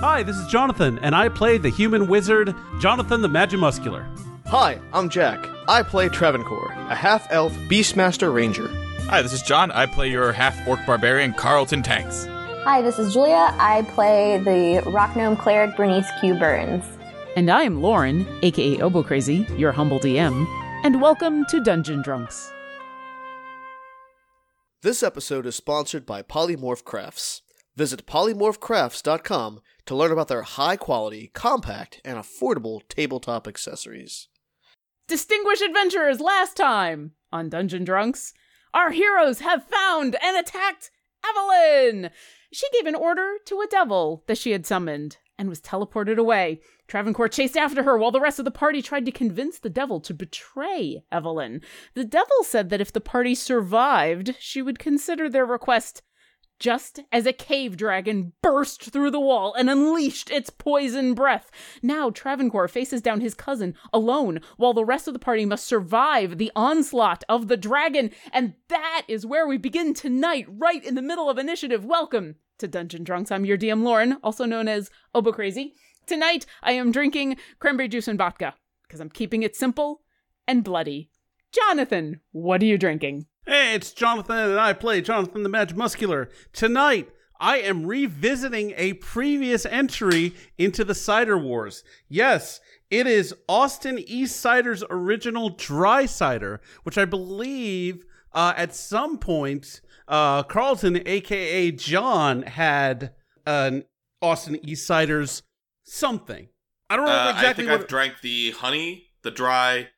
Hi, this is Jonathan, and I play the human wizard, Jonathan the Magimuscular. Hi, I'm Jack. I play Travancore, a half elf Beastmaster Ranger. Hi, this is John. I play your half orc barbarian, Carlton Tanks. Hi, this is Julia. I play the rock gnome cleric Bernice Q. Burns. And I am Lauren, aka Obo Crazy, your humble DM, and welcome to Dungeon Drunks. This episode is sponsored by Polymorph Crafts. Visit polymorphcrafts.com to learn about their high quality, compact, and affordable tabletop accessories. Distinguished adventurers, last time on Dungeon Drunks, our heroes have found and attacked Evelyn. She gave an order to a devil that she had summoned and was teleported away. Travancore chased after her while the rest of the party tried to convince the devil to betray Evelyn. The devil said that if the party survived, she would consider their request just as a cave dragon burst through the wall and unleashed its poison breath. Now Travancore faces down his cousin alone, while the rest of the party must survive the onslaught of the dragon. And that is where we begin tonight, right in the middle of initiative. Welcome to Dungeon Drunks. I'm your DM Lauren, also known as Obo Crazy. Tonight I am drinking cranberry juice and vodka because I'm keeping it simple and bloody. Jonathan, what are you drinking? Hey, it's Jonathan, and I play Jonathan the Magimuscular. Tonight, I am revisiting a previous entry into the Cider Wars. Yes, it is Austin East Cider's original dry cider, which I believe uh, at some point uh, Carlton, aka John, had an Austin East Cider's something. I don't remember Uh, exactly I think what. I've drank the honey, the dry,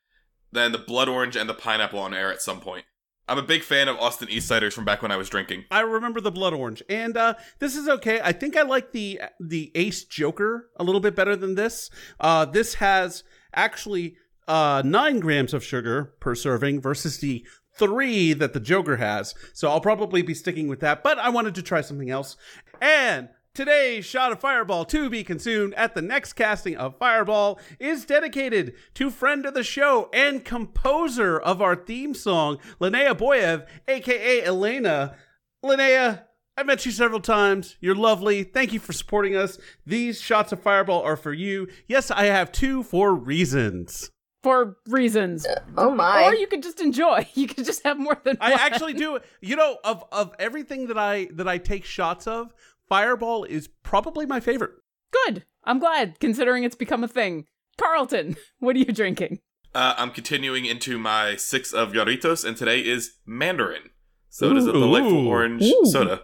then the blood orange, and the pineapple on air at some point. I'm a big fan of Austin East ciders from back when I was drinking. I remember the blood orange, and uh, this is okay. I think I like the the Ace Joker a little bit better than this. Uh, this has actually uh, nine grams of sugar per serving versus the three that the Joker has. So I'll probably be sticking with that. But I wanted to try something else, and. Today's shot of Fireball to be consumed at the next casting of Fireball is dedicated to friend of the show and composer of our theme song, Linnea Boyev, aka Elena. Linnea, I've met you several times. You're lovely. Thank you for supporting us. These shots of Fireball are for you. Yes, I have two for reasons. For reasons. Uh, oh my. Or you could just enjoy. You could just have more than I one. actually do. You know, of of everything that I that I take shots of, Fireball is probably my favorite. Good. I'm glad, considering it's become a thing. Carlton, what are you drinking? Uh, I'm continuing into my six of Jarritos, and today is Mandarin. So it is a delightful Ooh. orange Ooh. soda.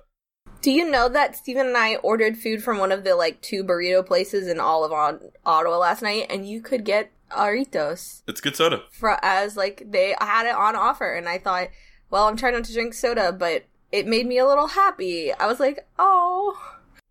Do you know that Stephen and I ordered food from one of the like two burrito places in all of Ot- Ottawa last night, and you could get Jarritos It's good soda. for as like they had it on offer, and I thought, well, I'm trying not to drink soda, but it made me a little happy. I was like, oh,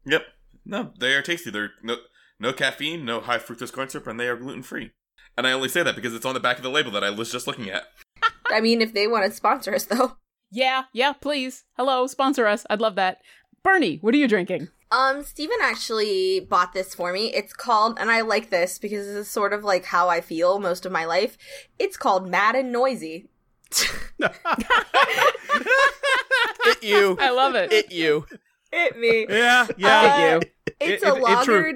Yep. No, they are tasty. They're no no caffeine, no high fructose corn syrup, and they are gluten free. And I only say that because it's on the back of the label that I was just looking at. I mean, if they want to sponsor us though. Yeah, yeah, please. Hello, sponsor us. I'd love that. Bernie, what are you drinking? Um, Steven actually bought this for me. It's called, and I like this because this is sort of like how I feel most of my life. It's called Mad and Noisy. It you. I love it. It you. It me. Yeah, yeah. Uh, It's It- a it-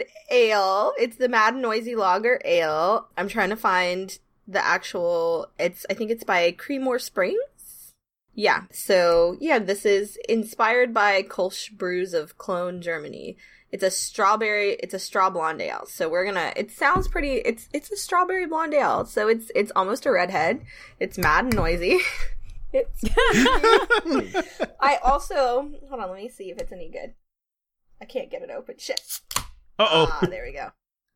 it ale. It's the Mad Noisy Lager Ale. I'm trying to find the actual. It's I think it's by Creemore Springs. Yeah. So yeah, this is inspired by Kolsch Brews of Cologne, Germany. It's a strawberry. It's a straw blonde ale. So we're gonna. It sounds pretty. It's it's a strawberry blonde ale. So it's it's almost a redhead. It's mad and noisy. it's. I also hold on. Let me see if it's any good. I can't get it open. Shit. Uh oh. Ah, there we go.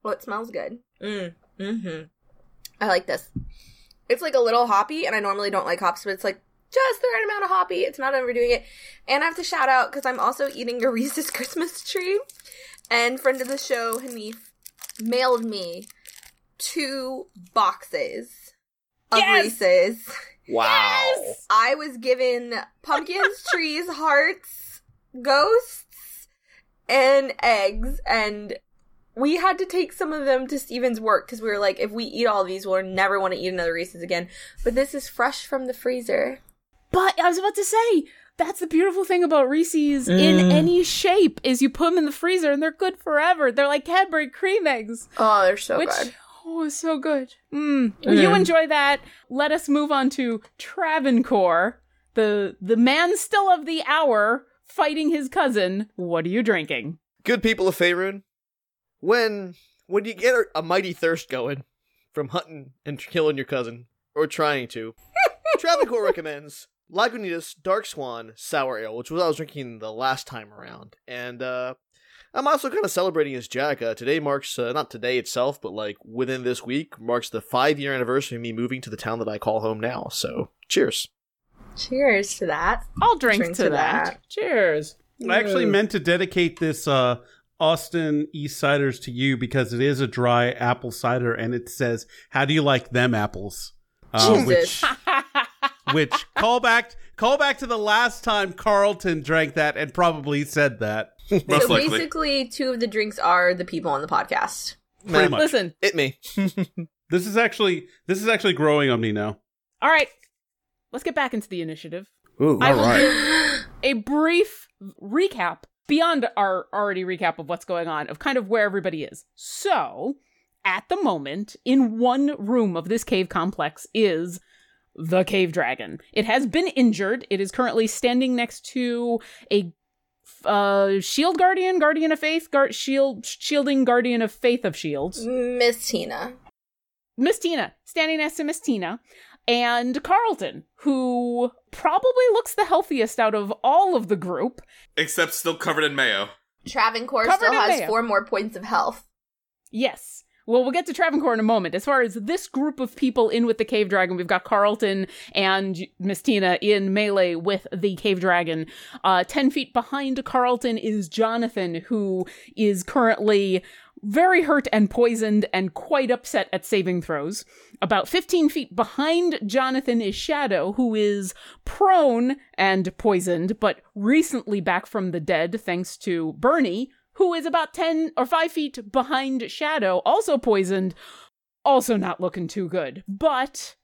Well, it smells good. Mm. Mm-hmm. I like this. It's like a little hoppy, and I normally don't like hops, but it's like just the right amount of hoppy. It's not overdoing it. And I have to shout out because I'm also eating a Reese's Christmas tree, and friend of the show, Hanif, mailed me two boxes of Yes! Reese's. Wow. I was given pumpkins, trees, hearts, ghosts, and eggs, and we had to take some of them to Steven's work because we were like, if we eat all these, we'll never want to eat another Reese's again. But this is fresh from the freezer. But I was about to say, That's the beautiful thing about Reese's in Mm. any shape is you put them in the freezer and they're good forever. They're like Cadbury cream eggs, Oh, they're so which good. oh, is so good. Mm. Well, you Mm. enjoy that. Let us move on to Travancore, the the man still of the hour fighting his cousin. What are you drinking? Good people of Faerun, when when you get a, a mighty thirst going from hunting and killing your cousin, or trying to, Travancore recommends Lagunitas Dark Swan Sour Ale, which was what I was drinking the last time around. And uh I'm also kind of celebrating as Jack. Uh, today marks, uh, not today itself, but like within this week, marks the five year anniversary of me moving to the town that I call home now. So, cheers. Cheers to that. I'll drink, Drink to, to that. that. Cheers. I actually meant to dedicate this uh, Austin East Ciders to you because it is a dry apple cider and it says, How do you like them apples? Uh, Jesus. which, which call back, call back to the last time Carlton drank that and probably said that. Most so likely. basically, two of the drinks are the people on the podcast. Pretty much. Listen, It me. This is actually this is actually growing on me now. all right, let's get back into the initiative. Ooh, I will a brief recap beyond our already recap of what's going on of kind of where everybody is. So, at the moment, in one room of this cave complex is the cave dragon. It has been injured. It is currently standing next to a uh shield guardian guardian of faith guard shield shielding guardian of faith of shields Miss Tina. Miss Tina, standing next to Miss Tina, and Carlton, who probably looks the healthiest out of all of the group. Except still covered in mayo. Travancore Covered still has mayo. four more points of health. Yes. Well, we'll get to Travancore in a moment. As far as this group of people in with the cave dragon, we've got Carlton and Miss Tina in melee with the cave dragon. Uh, 10 feet behind Carlton is Jonathan, who is currently very hurt and poisoned and quite upset at saving throws. About 15 feet behind Jonathan is Shadow, who is prone and poisoned, but recently back from the dead thanks to Bernie, who is about 10 or 5 feet behind Shadow, also poisoned, also not looking too good. But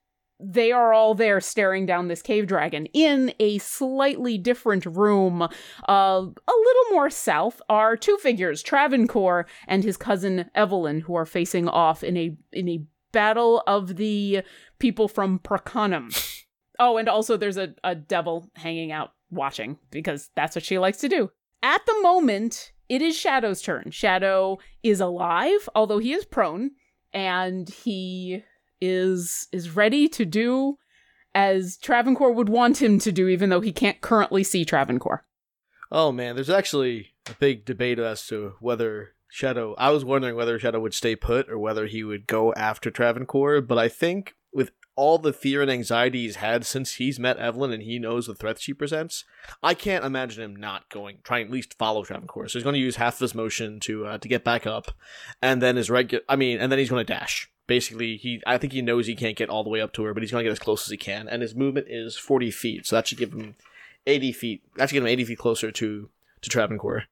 they are all there staring down this cave dragon. In a slightly different room, uh, a little more south, are two figures, Travancore and his cousin Evelyn, who are facing off in a in a battle of the people from Prakanum. Oh, and also there's a, a devil hanging out watching, because that's what she likes to do. At the moment, it is Shadow's turn. Shadow is alive, although he is prone, and he is is ready to do as Travancore would want him to do, even though he can't currently see Travancore. Oh man, there's actually a big debate as to whether Shadow. I was wondering whether Shadow would stay put or whether he would go after Travancore, but I think with all the fear and anxiety he's had since he's met Evelyn and he knows the threats she presents, I can't imagine him not going, trying at least follow Travancore. So he's going to use half of his motion to uh, to get back up, and then his regular. I mean, and then he's going to dash. Basically, he I think he knows he can't get all the way up to her, but he's going to get as close as he can, and his movement is forty feet, so that should give him eighty feet. That should get him eighty feet closer to to Travancore.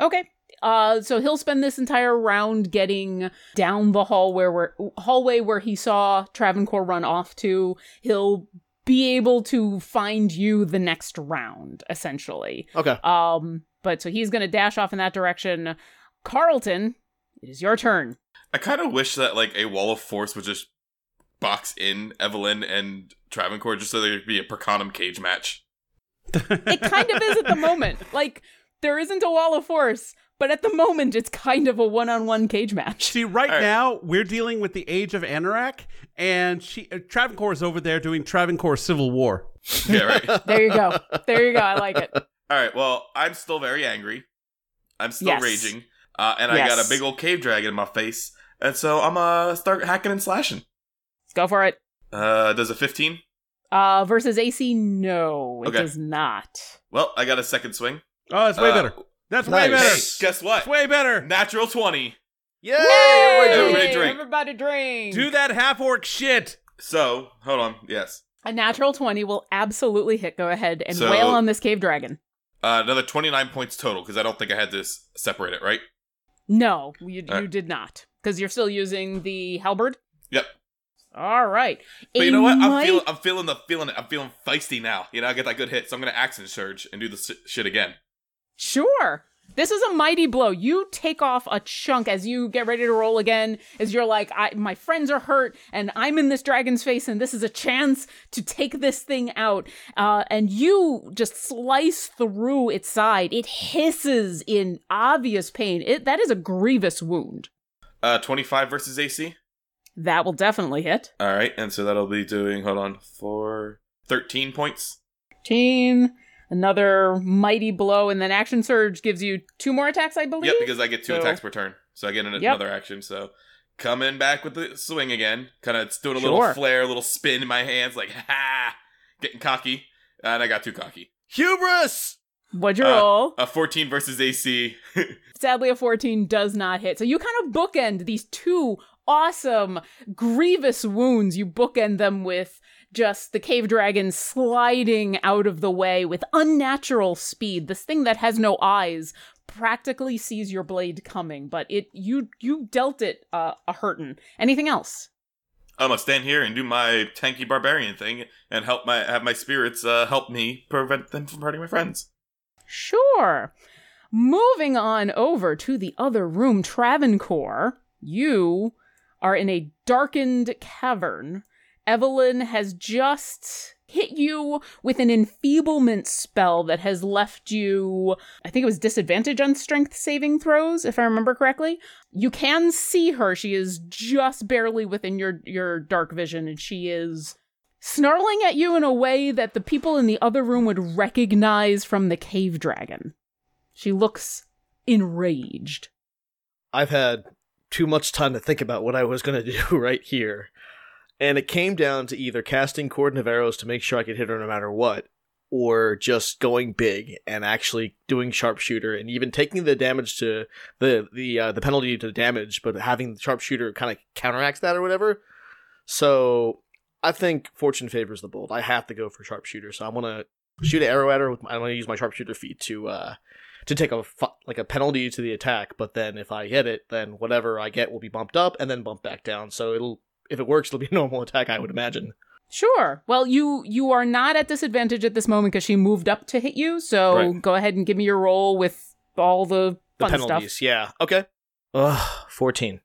Okay. Uh, so he'll spend this entire round getting down the hallway where hallway where he saw Travancore run off to. He'll be able to find you the next round, essentially. Okay. Um, but so he's gonna dash off in that direction. Carlton, it is your turn. I kind of wish that like a wall of force would just box in Evelyn and Travancore just so there'd be a Percanum cage match. It kind of is at the moment. Like there isn't a wall of force, but at the moment it's kind of a one-on-one cage match. See, right All right. now we're dealing with the age of Anorak, and she uh, Travancore is over there doing Travancore Civil War. Yeah, right. There you go. There you go. I like it. All right. Well, I'm still very angry. I'm still Yes. raging, uh, and I got a big old cave dragon in my face, and so I'm uh start hacking and slashing. Let's go for it. Uh, does a 15? Uh, versus AC, no, it Okay. does not. Well, I got a second swing. Oh, it's way Uh, better. That's nice. way better. Hey, guess what? That's way better. Natural 20. Yay! Everybody drink. Everybody drink. Do that half orc shit. So, hold on. Yes. A natural 20 will absolutely hit. Go ahead and So- wail on this cave dragon. Uh, another 29 points total because I don't think I had this separate it, right? No, you, you Alright. did not. Because you're still using the halberd. Yep. All right. But you know what? I'm might- feeling, I'm feeling the feeling. I'm feeling feisty now. You know, I get that good hit, so I'm gonna action surge and do the s- shit again. Sure. This is a mighty blow. You take off a chunk as you get ready to roll again, as you're like, I, my friends are hurt, and I'm in this dragon's face, and this is a chance to take this thing out. Uh, and you just slice through its side. It hisses in obvious pain. It, that is a grievous wound. Uh, 25 versus AC. That will definitely hit. All right, and so that'll be doing. Hold on, for 13 points. 13. Another mighty blow, and then action surge gives you two more attacks, I believe. Yep, because I get two So- attacks per turn, so I get an- Yep. another action. So coming back with the swing again, kind of doing a little Sure. flare, a little spin in my hands, like ha, getting cocky, and I got too cocky. Hubris! What'd you Uh, roll? A 14 versus AC. Sadly, a 14 does not hit. So you kind of bookend these two awesome, grievous wounds. You bookend them with just the cave dragon sliding out of the way with unnatural speed. This thing that has no eyes practically sees your blade coming, but it you you dealt it uh, a hurtin'. Anything else? I'm gonna stand here and do my tanky barbarian thing and help my have my spirits uh, help me prevent them from hurting my friends. Sure. Moving on over to the other room, Travancore, you are in a darkened cavern. Evelyn has just hit you with an enfeeblement spell that has left you, I think it was disadvantage on strength saving throws, if I remember correctly. You can see her. She is just barely within your, your dark vision, and she is snarling at you in a way that the people in the other room would recognize from the cave dragon. She looks enraged. I've had too much time to think about what I was going to do right here. And it came down to either casting Cordon of Arrows to make sure I could hit her no matter what, or just going big and actually doing sharpshooter and even taking the damage to the the uh, the penalty to the damage, but having the sharpshooter kind of counteracts that or whatever. So I think fortune favors the bold. I have to go for sharpshooter, so I'm gonna shoot an arrow at her. With my, I'm gonna use my sharpshooter feat to uh, to take a like a penalty to the attack, but then if I hit it, then whatever I get will be bumped up and then bumped back down. So it'll if it works, it'll be a normal attack, I would imagine. Sure. Well, you you are not at disadvantage at this moment because she moved up to hit you. So Right. go ahead and give me your roll with all the The penalties, stuff. yeah. Okay. Ugh, fourteen.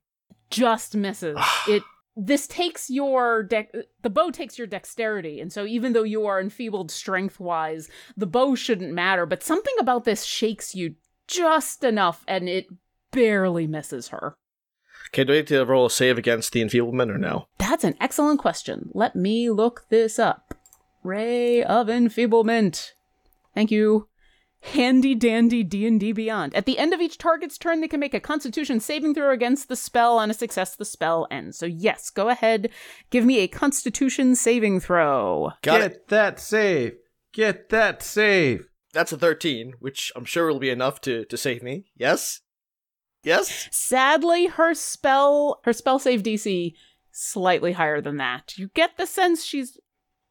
Just misses. it. This takes your deck. The bow takes your dexterity, and so even though you are enfeebled strength wise, the bow shouldn't matter. But something about this shakes you just enough, and it barely misses her. Okay, do I have to roll a save against the enfeeblement or no? That's an excellent question. Let me look this up. Ray of Enfeeblement. Thank you. Handy dandy D&D Beyond. At the end of each target's turn, they can make a constitution saving throw against the spell. On a success, the spell ends. So yes, go ahead. Give me a constitution saving throw. Got Get it. that save. Get that save. That's a thirteen, which I'm sure will be enough to to save me. Yes. Yes. Sadly, her spell her spell save DC slightly higher than that. You get the sense she's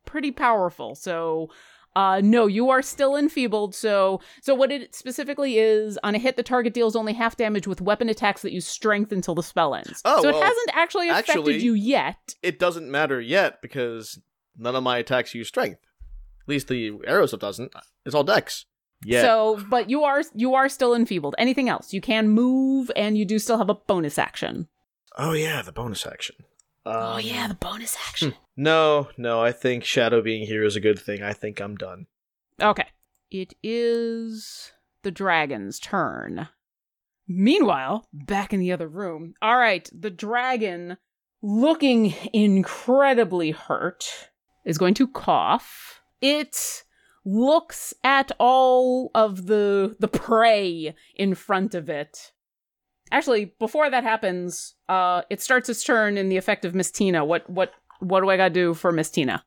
pretty powerful. So uh no, you are still enfeebled. So so what it specifically is on a hit the target deals only half damage with weapon attacks that use strength until the spell ends. Oh, so it well, hasn't actually affected actually- you yet. It doesn't matter yet because none of my attacks use strength. At least the arrow stuff doesn't. It's all dex. Yeah. So but you are you are still enfeebled. Anything else? You can move and you do still have a bonus action. oh yeah, the bonus action. oh Um, yeah, the bonus action. No, no, I think Shadow being here is a good thing. I think I'm done. Okay. It is the dragon's turn. Meanwhile, back in the other room. All right, the dragon, looking incredibly hurt, is going to cough. It looks at all of the the prey in front of it. Actually, before that happens, uh, it starts its turn in the effect of Miss Tina. What what what do I gotta do for Miss Tina?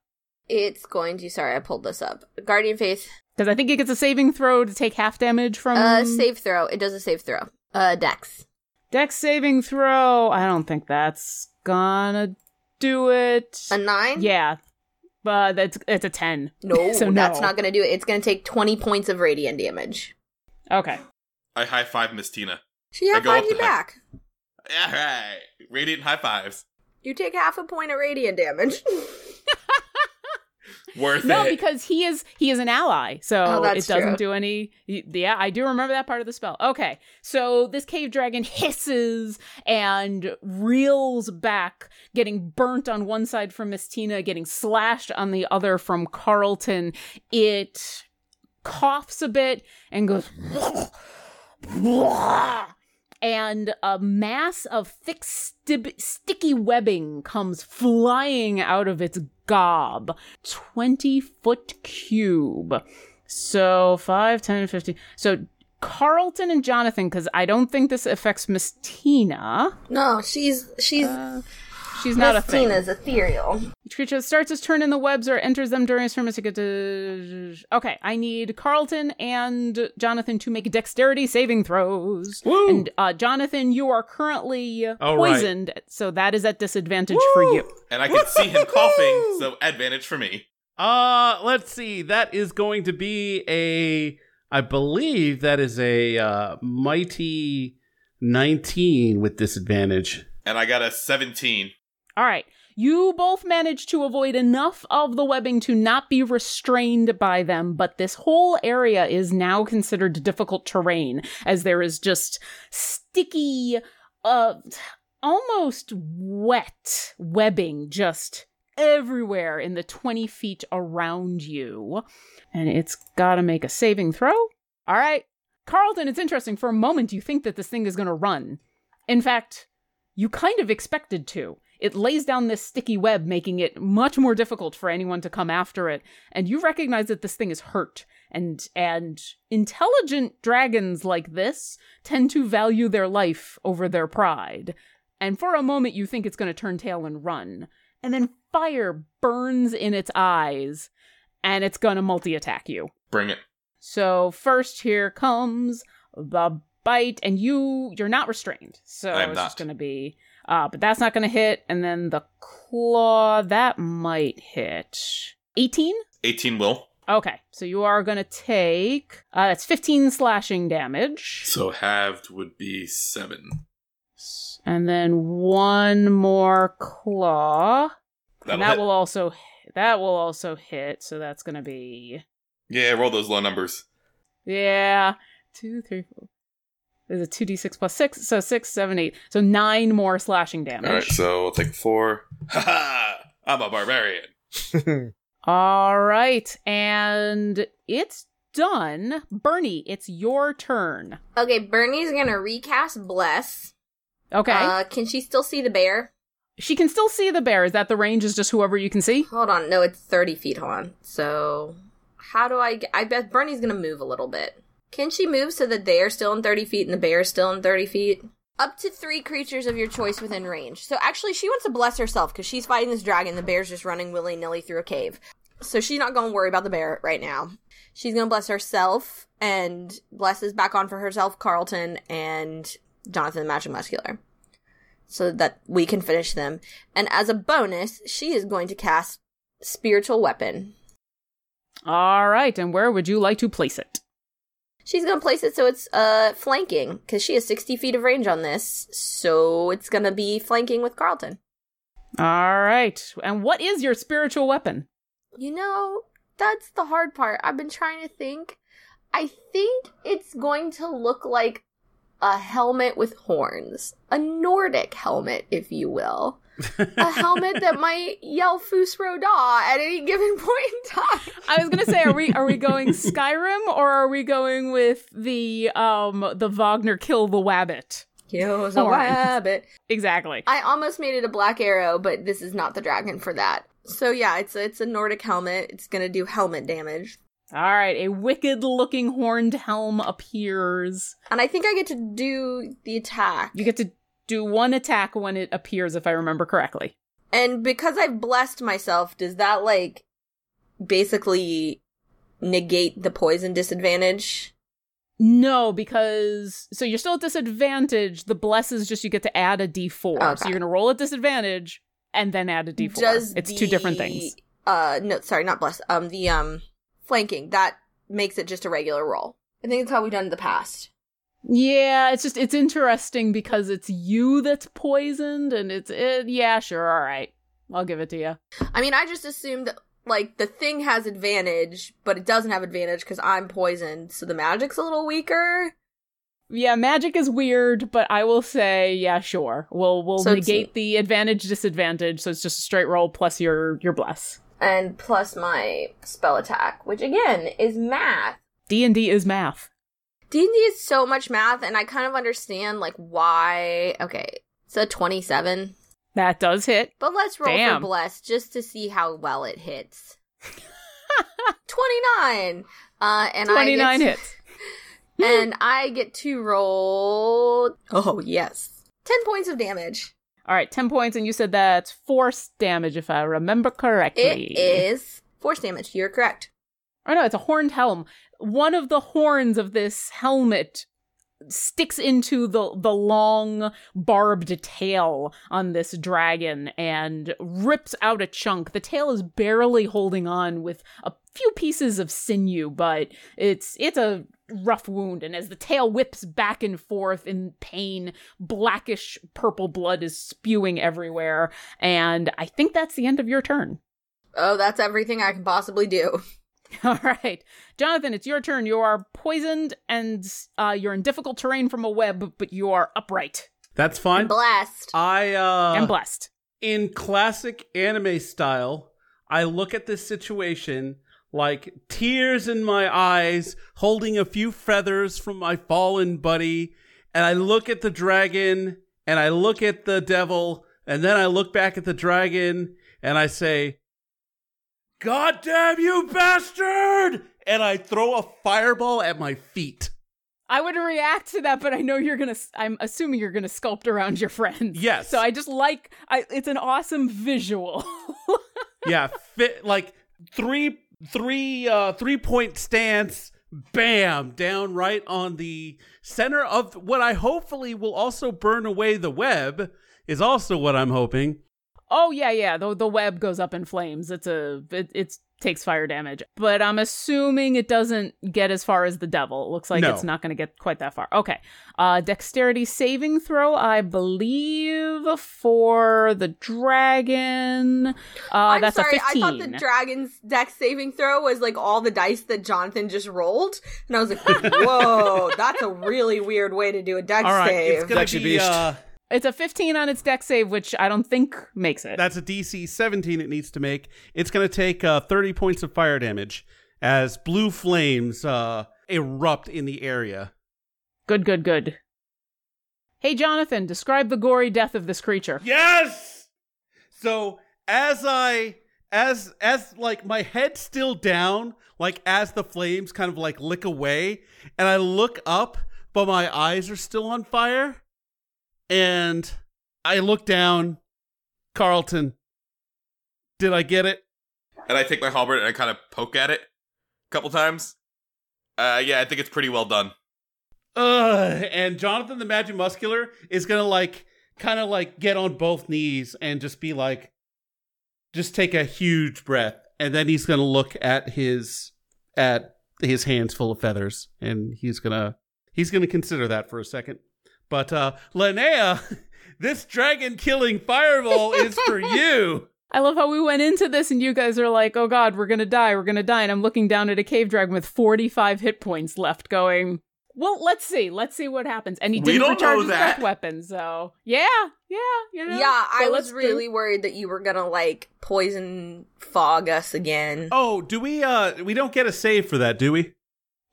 It's going to. Sorry, I pulled this up. Guardian Faith. Because I think it gets a saving throw to take half damage from Uh, save throw. It does a save throw. Uh, Dex. Dex saving throw. I don't think that's gonna do it. A nine. yeah, but that's it's a ten. No, So that's not going to do it. It's going to take twenty points of radiant damage. Okay. I high five Miss Tina. She I high go five you to her. back. All right, radiant high fives. You take half a point of radiant damage. Worth No, it. because he is he is an ally, so Oh, it doesn't true. do any. Yeah, I do remember that part of the spell. Okay, so this cave dragon hisses and reels back, getting burnt on one side from Miss Tina, getting slashed on the other from Carlton. It coughs a bit and goes. And a mass of thick, stib- sticky webbing comes flying out of its gob. 20 foot cube. So 5, 10, 15. So Carlton and Jonathan, because I don't think this affects Miss Tina. no, she's she's uh, She's not a Miss thing. Tina's ethereal. Each creature that starts its turn in the webs or enters them during its turn must get to. Okay, I need Carlton and Jonathan to make dexterity saving throws. Woo! And uh, Jonathan, you are currently All right. poisoned, so that is at disadvantage for you. and I can see him coughing, so advantage for me. Uh, let's see. That is going to be a. I believe that is a uh, mighty nineteen with disadvantage. And I got a 17. All right. You both managed to avoid enough of the webbing to not be restrained by them, but this whole area is now considered difficult terrain as there is just sticky, uh, almost wet webbing just everywhere in the 20 feet around you. And it's got to make a saving throw. All right. Carlton, it's interesting. For a moment, you think that this thing is to run. In fact, you kind of expected to. It lays down this sticky web, making it much more difficult for anyone to come after it. And you recognize that this thing is hurt. And and intelligent dragons like this tend to value their life over their pride. And for a moment you think it's going to turn tail and run. And then fire burns in its eyes and it's going to multi-attack you. Bring it. So first here comes the bite, and you you're not restrained, so it's just gonna be. Uh, but that's not gonna hit, and then the claw that might hit. 18? 18 will. Okay, so you are gonna take uh that's 15 slashing damage. So halved would be 7. And then one more claw. That'll and that will also that will also hit, so that's gonna be Yeah, roll those low numbers. Yeah. Two, three, four. There's a 2d6 plus 6, so six, seven, eight. So 9 more slashing damage. Alright, so we'll take 4. Haha! I'm a barbarian. All right. And it's done. Bernie, it's your turn. Okay, Bernie's gonna recast Bless. Okay. Uh, can she still see the bear? she can still see the bear. Is that the range is just whoever you can see? Hold on, no, it's 30 feet. Hold on. So, how do I get. I bet Bernie's gonna move a little bit. Can she move so that they are still in 30 feet and the bear is still in 30 feet? Up to three creatures of your choice within range. So, actually, she wants to bless herself because she's fighting this dragon. The bear's just running willy nilly through a cave. So, she's not gonna worry about the bear right now. She's gonna bless herself and blesses back on for herself, Carlton, and Jonathan the Magic Muscular. So that we can finish them. And as a bonus, she is going to cast Spiritual Weapon. All right. And where would you like to place it? She's going to place it so it's uh flanking because she has 60 feet of range on this. So it's going to be flanking with Carlton. All right. And what is your spiritual weapon? You know, that's the hard part. I've been trying to think. I think it's going to look like a helmet with horns. A Nordic helmet, if you will. A helmet that might yell Fus Ro Dah at any given point in time. I was gonna say, are we are we going Skyrim or are we going with the um the Wagner kill the wabbit? Kill the rabbit. Exactly. I almost made it a black arrow, but this is not the dragon for that. So yeah, it's a, it's a Nordic helmet. It's gonna do helmet damage, All right, a wicked looking horned helm appears. and I think I get to do the attack. You get to do one attack when it appears, if I remember correctly. And because I've blessed myself, does that like basically negate the poison disadvantage? No, because so you're still at disadvantage. The bless is just you get to add a d4. So you're gonna roll at disadvantage and then add a d4. Does it's two different things. Uh, no, sorry, not bless. Um, the um flanking that makes it just a regular roll. I think it's how we've done in the past. Yeah, it's just it's interesting because it's you that's poisoned, and it's it, yeah, sure, all right, I'll give it to you. I mean, I just assumed that like the thing has advantage, but it doesn't have advantage because I'm poisoned, so the magic's a little weaker. Yeah, magic is weird, but I will say, yeah, sure. We'll we'll So negate the advantage disadvantage, so it's just a straight roll plus your your bless. And plus my spell attack, which again is math. D and D is math. D&D is so much math, and I kind of understand like why. Okay, So twenty-seven, That does hit. but let's roll Damn. for bless just to see how well it hits. Twenty-nine, uh, and Twenty nine I get hits. and I get to roll. Oh yes, ten points of damage. All right, ten points, and you said that's force damage, if I remember correctly. It is force damage. You're correct. Oh no, it's a horned helm. One of the horns of this helmet sticks into the the long barbed tail on this dragon and rips out a chunk. The tail is barely holding on with a few pieces of sinew, but it's it's a rough wound and as the tail whips back and forth in pain, blackish purple blood is spewing everywhere and I think that's the end of your turn. Oh, that's everything I can possibly do. All right, Jonathan, it's your turn. You are poisoned and uh, you're in difficult terrain from a web, but you are upright That's fine. Blessed. I uh and blessed. in classic anime style, I look at this situation like tears in my eyes, holding a few feathers from my fallen buddy, and I look at the dragon and I look at the devil, and then I look back at the dragon and I say, God damn you bastard! And I throw a fireball at my feet. I would react to that, but I know you're gonna. I'm assuming you're gonna sculpt around your friends. Yes. So I just like. I. It's an awesome visual. yeah, fit like three three uh three point stance, bam, down right on the center of what I hopefully will also burn away the web is also what I'm hoping. Oh yeah, yeah. The the web goes up in flames. It's a. It it's takes fire damage, but I'm assuming it doesn't get as far as the devil. It looks like No. it's not going to get quite that far. Okay. Uh, dexterity saving throw, I believe, for the dragon. Uh, I'm that's sorry, a 15. I thought the dragon's dex saving throw was like all the dice that Jonathan just rolled. And I was like, whoa, that's a really weird way to do a dex All right, save. it's gonna be uh It's a 15 on its dex save, which I don't think makes it. that's a DC 17 it needs to make. It's gonna take uh 30 points of fire damage as blue flames uh erupt in the area. Good, good, good. Hey, Jonathan, describe the gory death of this creature. Yes. So as I as as like my head still down, like as the flames kind of like lick away, and I look up, but my eyes are still on fire, and I look down. Carlton, did I get it? And I take my halberd and I kind of poke at it a couple times. Uh, yeah, I think it's pretty well done. Ugh. And Jonathan the Magic Muscular is gonna like kind of like get on both knees and just be like, just take a huge breath, and then he's gonna look at his at his hands full of feathers, and he's gonna he's gonna consider that for a second. But uh Linnea, this dragon killing fireball is for you. I love how we went into this and you guys are like, oh god, we're gonna die, we're gonna die. And I'm looking down at a cave dragon with 45 hit points left going, well, let's see. Let's see what happens. And he We didn't don't recharge know his that. breath weapon, so yeah, yeah, you know. yeah, I was let's do- really worried that you were gonna like poison fog us again. Oh, do we uh we don't get a save for that, do we?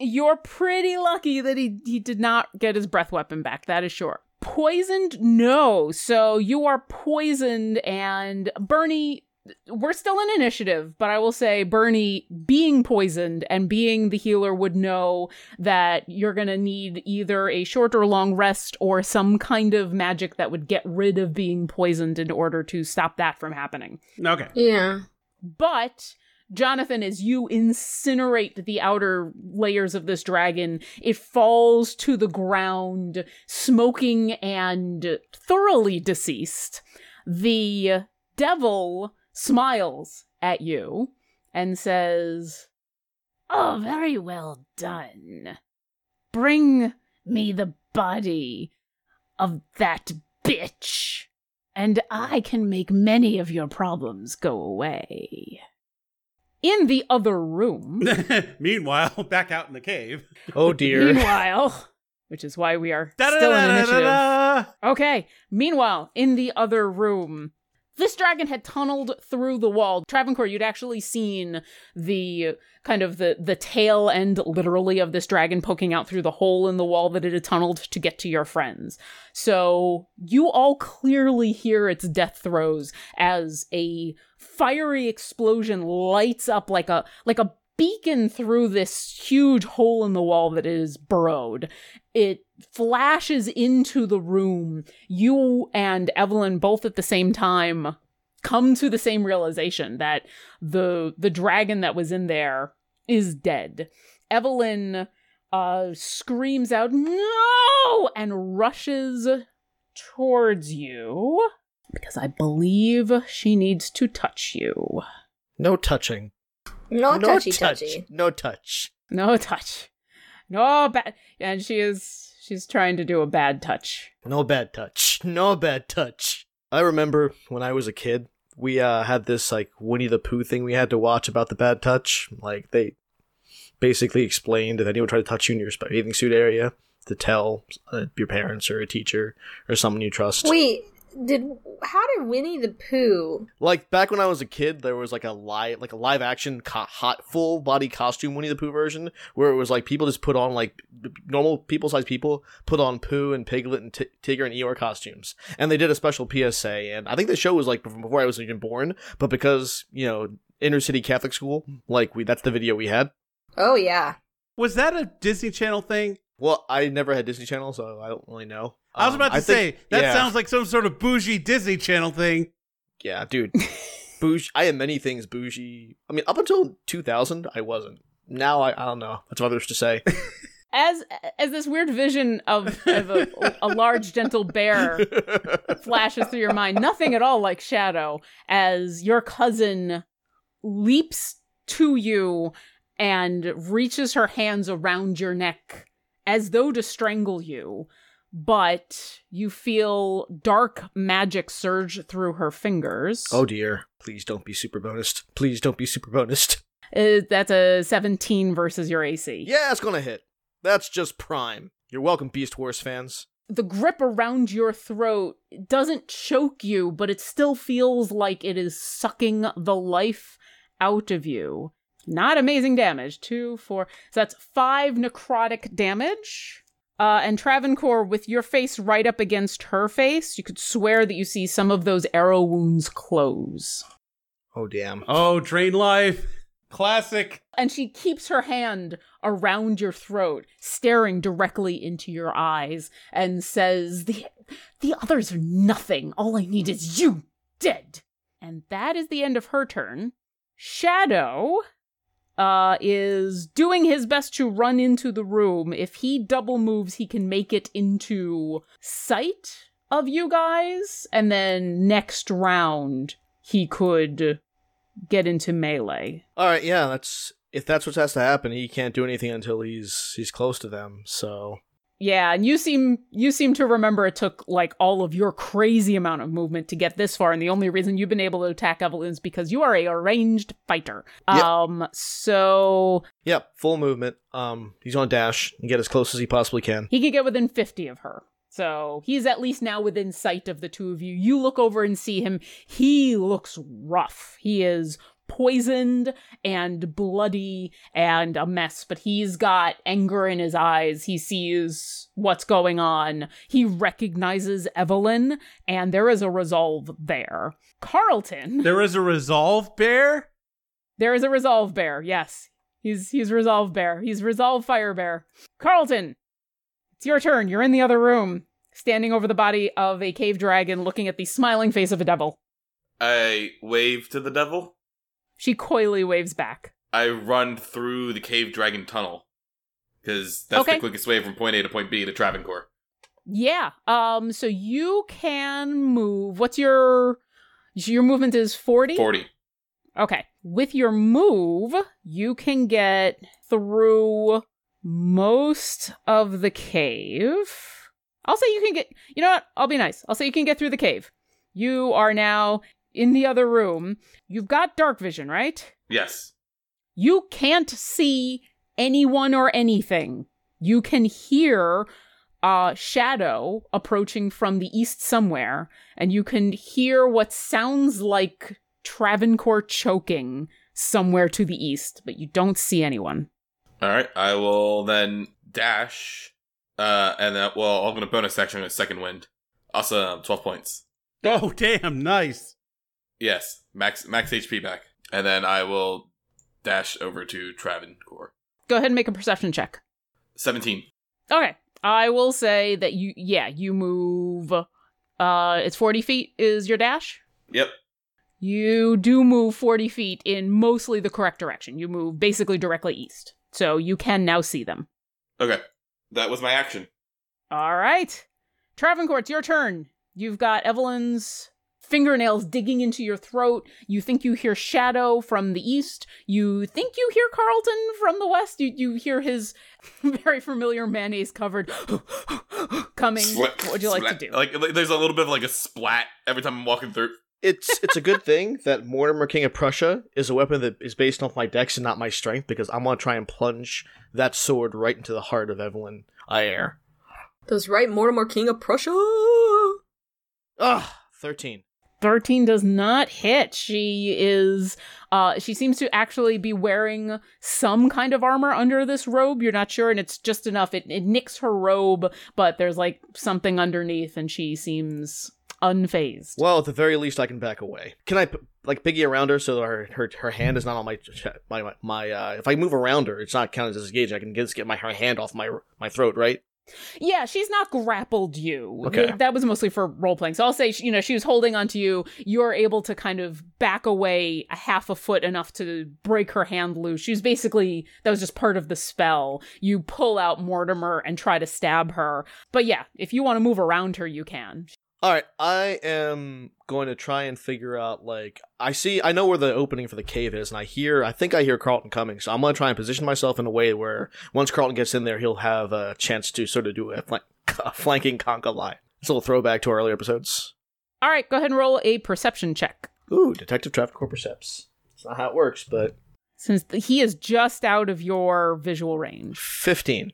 You're pretty lucky that he he did not get his breath weapon back. That is sure. Poisoned? No. So you are poisoned, and Bernie. We're still in initiative, but I will say Bernie being poisoned and being the healer would know that you're going to need either a short or long rest or some kind of magic that would get rid of being poisoned in order to stop that from happening. Okay. Yeah. But Jonathan, as you incinerate the outer layers of this dragon, it falls to the ground, smoking and thoroughly deceased. The devil smiles at you and says, Oh, very well done. Bring me the body of that bitch, and I can make many of your problems go away. In the other room, Meanwhile, back out in the cave. Oh dear. meanwhile, which is why we are still in initiative. Okay. Meanwhile, in the other room, this dragon had tunneled through the wall. Travancore, you'd actually seen the kind of the the tail end literally of this dragon poking out through the hole in the wall that it had tunneled to get to your friends. So you all clearly hear its death throes as a fiery explosion lights up like a like a beacon through this huge hole in the wall that is burrowed. It flashes into the room. You and Evelyn both at the same time come to the same realization that the the dragon that was in there is dead. Evelyn uh screams out no and rushes towards you because I believe she needs to touch you. No touching. No, no touchy touch. touchy. No touch. No touch. No bad and she is she's trying to do a bad touch. No bad touch. No bad touch. I remember when I was a kid, we uh, had this like Winnie the Pooh thing we had to watch about the bad touch. Like they basically explained if anyone tried to touch you in your bathing suit area, to tell uh, your parents or a teacher or someone you trust. Wait, did how did Winnie the Pooh? Like back when I was a kid, there was like a live, like a live action, co- hot, full body costume Winnie the Pooh version, where it was like people just put on like normal people sized people put on Pooh and Piglet and T- Tigger and Eeyore costumes, and they did a special PSA. And I think the show was like before I was even born, but because you know inner city Catholic school, like we that's the video we had. Oh yeah. Was that a Disney Channel thing? Well, I never had Disney Channel, so I don't really know. I was Um, about to I think- say that yeah. sounds like some sort of bougie Disney Channel thing. Yeah, dude. bougie. I am many things bougie. I mean, up until 2000, I wasn't. Now I, I don't know. That's what others to say. As as this weird vision of, of a, a large gentle bear flashes through your mind, nothing at all like Shadow, as your cousin leaps to you and reaches her hands around your neck as though to strangle you, but you feel dark magic surge through her fingers. oh dear. Please don't be super bonused. Please don't be super bonused. Uh, that's a 17 versus your AC. Yeah, it's gonna hit. That's just prime. You're welcome, Beast Wars fans. the grip around your throat doesn't choke you, but it still feels like it is sucking the life out of you. Not amazing damage. Two, four. So that's five necrotic damage. Uh, and Travancore, with your face right up against her face, you could swear that you see some of those arrow wounds close. Oh damn. Oh, drain life. Classic. And she keeps her hand around your throat, staring directly into your eyes, and says, The the others are nothing. All I need is you dead. And that is the end of her turn. Shadow uh is doing his best to run into the room. If he double moves, he can make it into sight of you guys, and then next round he could get into melee. All right, yeah, that's if that's what has to happen. He can't do anything until he's he's close to them. So Yeah, and you seem you seem to remember it took like all of your crazy amount of movement to get this far, and the only reason you've been able to attack Evelyn is because you are a ranged fighter. Yep. Um, so yep, full movement. Um, he's on dash and get as close as he possibly can. he could get within fifty of her. So he's at least now within sight of the two of you. You look over and see him. He looks rough. He is poisoned and bloody and a mess, but he's got anger in his eyes. He sees what's going on. He recognizes Evelyn, and there is a resolve there. Carlton, There is a resolve bear. there is a resolve bear. Yes, he's he's resolve bear. He's resolve fire bear. Carlton, it's your turn. You're in the other room, standing over the body of a cave dragon, looking at the smiling face of a devil. I wave to the devil. She coyly waves back. I run through the cave dragon tunnel because that's Okay. the quickest way from point A to point B to Travancore. Yeah. Um. So you can move. What's your your movement is forty. Forty. Okay. With your move, you can get through most of the cave. I'll say you can get, you know what? I'll be nice. I'll say you can get through the cave. You are now in the other room. You've got dark vision, right? Yes. You can't see anyone or anything. You can hear a shadow approaching from the east somewhere, and you can hear what sounds like Travancore choking somewhere to the east, but you don't see anyone. All right. I will then dash, uh, and then well, I'm gonna bonus action a second wind. Also, twelve points. Oh, damn, nice. Yes, max max HP back, and then I will dash over to Travancore. Go ahead and make a perception check. Seventeen. Okay. I will say that you, yeah, you move. Uh, it's 40 feet is your dash. Yep. You do move 40 feet in mostly the correct direction. You move basically directly east. So you can now see them. Okay. That was my action. All right. Travancore, it's your turn. You've got Evelyn's fingernails digging into your throat. You think you hear Shadow from the east. You think you hear Carlton from the west. You, you hear his very familiar mayonnaise covered coming. Splat- what would you like splat- to do? Like, like, there's a little bit of like a splat every time I'm walking through. It's it's a good thing that Mortimer King of Prussia is a weapon that is based off my dex and not my strength because I'm gonna try and plunge that sword right into the heart of Evelyn Ayer. That's right, Mortimer, King of Prussia. Ugh, thirteen. 13 does not hit. She is uh she seems to actually be wearing some kind of armor under this robe. You're not sure and it's just enough. It it nicks her robe, but there's like something underneath and she seems unfazed. Well, at the very least, I can back away. Can I like piggy around her so that her her, her hand is not on my my my, my uh, if I move around her, it's not counted as a gauge. I can just get my her hand off my my throat, right? Yeah, she's not grappled you. Okay. Th- That was mostly for role playing. So I'll say, you know, she was holding onto you. You're able to kind of back away a half a foot enough to break her hand loose. She's basically, that was just part of the spell. You pull out Mortimer and try to stab her. But yeah, if you want to move around her, you can. All right, I am going to try and figure out like I see I know where the opening for the cave is and I hear I think I hear Carlton coming. So I'm going to try and position myself in a way where once Carlton gets in there, he'll have a chance to sort of do a, flank, a flanking conga line. It's a little throwback to our earlier episodes. All right, go ahead and roll a perception check. Ooh, Detective Traffic Corp Percepts. It's not how it works, but Since he is just out of your visual range. 15.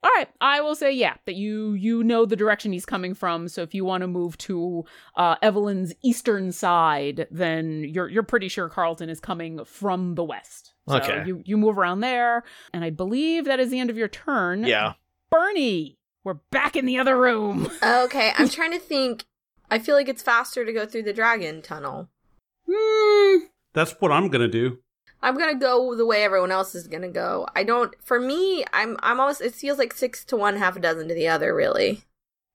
All right, I will say yeah that you you know the direction he's coming from. So if you want to move to uh, Evelyn's eastern side, then you're you're pretty sure Carlton is coming from the west. So Okay. You you move around there, and I believe that is the end of your turn. Yeah. Bernie, we're back in the other room. Okay, I'm trying to think. I feel like it's faster to go through the dragon tunnel. Hmm. That's what I'm gonna do. I'm gonna go the way everyone else is gonna go. I don't. For me, I'm. I'm almost. It feels like six to one, half a dozen to the other. Really.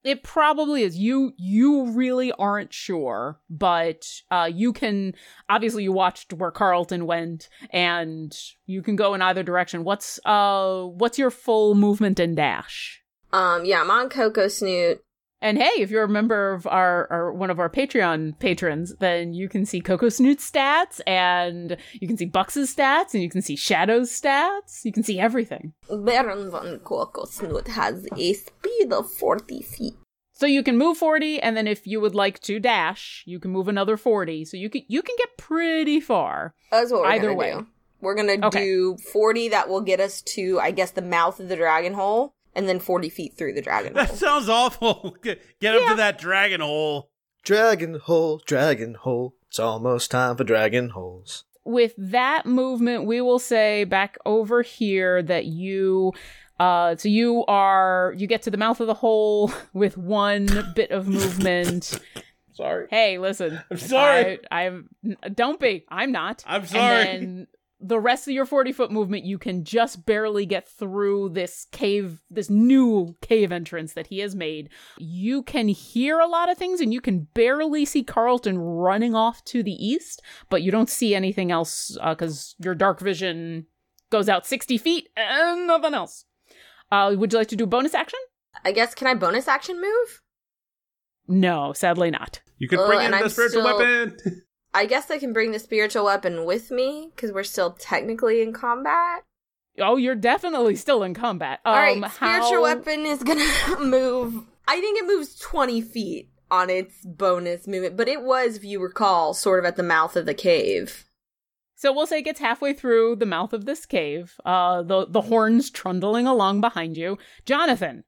It probably is. You you really aren't sure, but uh, you can obviously you watched where Carlton went, and you can go in either direction. What's uh what's your full movement and dash? Um. Yeah, I'm on Coco Snoot. And hey, if you're a member of our, our one of our Patreon patrons, then you can see Coco Snoot's stats, and you can see Bucks's stats, and you can see Shadow's stats. You can see everything. Baron von Coco Snoot has a speed of 40 feet. So you can move 40, and then if you would like to dash, you can move another 40. So you can you can get pretty far. That's what we're Either gonna way. do. We're gonna Okay. do 40 that will get us to, I guess, the mouth of the dragon hole, and then 40 feet through the dragon That hole. sounds awful. Get get up to that dragon hole. Dragon hole, dragon hole. It's almost time for dragon holes. with that movement, we will say back over here that you uh so you are you get to the mouth of the hole with one bit of movement. Sorry. Hey, listen. I'm sorry. I, I'm don't be. I'm not. I'm sorry. And then the rest of your 40 foot movement, you can just barely get through this cave, this new cave entrance that he has made. You can hear a lot of things and you can barely see Carlton running off to the east, but you don't see anything else because your dark vision goes out 60 feet and nothing else. Uh, would you like to do bonus action? I guess, can I bonus action move? No, sadly not. You could Oh, bring in the I'm spiritual still- weapon. I guess I can bring the spiritual weapon with me, because we're still technically in combat. Oh, you're definitely still in combat. All right, Um, spiritual how- weapon is gonna move. I think it moves twenty feet on its bonus movement, but it was, if you recall, sort of at the mouth of the cave. So we'll say it gets halfway through the mouth of this cave. Uh, the the horns trundling along behind you. Jonathan.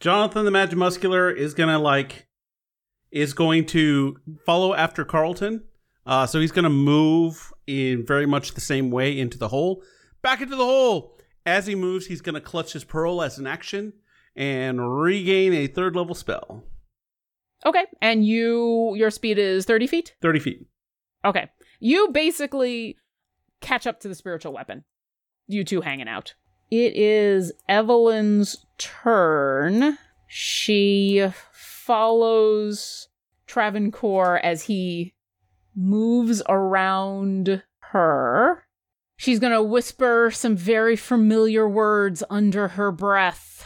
Jonathan the Magimuscular is gonna like is going to follow after Carlton. Uh, so he's gonna move in very much the same way into the hole, back into the hole. As he moves, he's gonna clutch his pearl as an action and regain a third level spell, Okay, and you your speed is thirty feet. thirty feet. Okay, you basically catch up to the spiritual weapon. You two hanging out. It is Evelyn's turn. She follows Travancore as he moves around her. She's gonna whisper some very familiar words under her breath.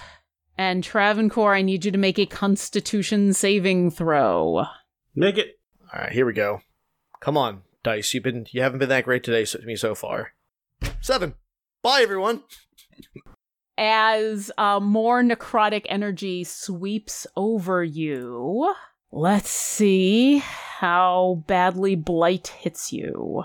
And Travancore, I need you to make a constitution saving throw. Make it. All right, here we go. Come on, dice. You've been you haven't been that great today so, to me so far. Seven. Bye, everyone. as uh, more necrotic energy sweeps over you. Let's see how badly blight hits you.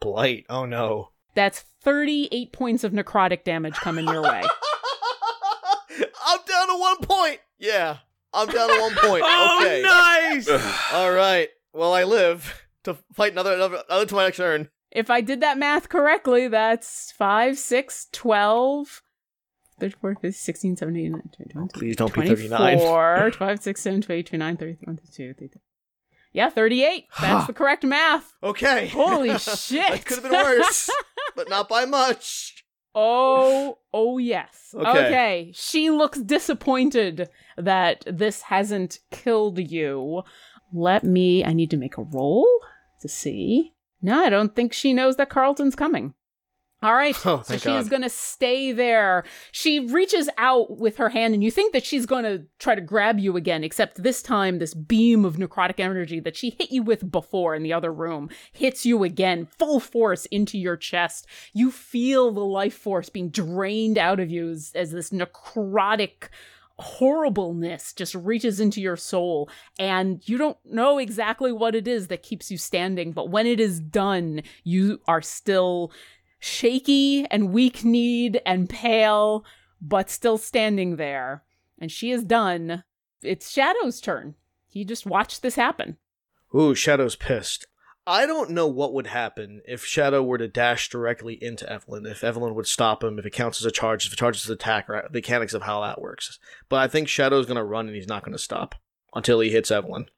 Blight. Oh no. That's 38 points of necrotic damage coming your way. I'm down to one point. Yeah, I'm down to one point. Oh, okay. nice! All right. Well, I live to fight another another, another to my next turn. if I did that math correctly, that's 5, 6, 12, 34, 15, 16, 17, 19, 20, 21, Please don't be 39. 24, 25, 6, 7, 28, 29, 30, 31, 32, 33. Yeah, 38. That's the correct math. Okay. Holy shit. that could have been worse, but not by much. Oh, oh yes. Okay. okay. She looks disappointed that this hasn't killed you. Let me I need to make a roll to see. No, I don't think she knows that Carlton's coming. All right. Oh, so she is going to stay there. She reaches out with her hand, and you think that she's going to try to grab you again, except this time, this beam of necrotic energy that she hit you with before in the other room hits you again, full force into your chest. You feel the life force being drained out of you as, as this necrotic horribleness just reaches into your soul and you don't know exactly what it is that keeps you standing but when it is done you are still shaky and weak kneed and pale but still standing there and she is done it's shadow's turn he just watched this happen Ooh, Shadow's pissed. I don't know what would happen if Shadow were to dash directly into Evelyn, if Evelyn would stop him, if it counts as a charge, if it charges as an attack, or the mechanics of how that works. But I think Shadow's gonna run and he's not gonna stop until he hits Evelyn.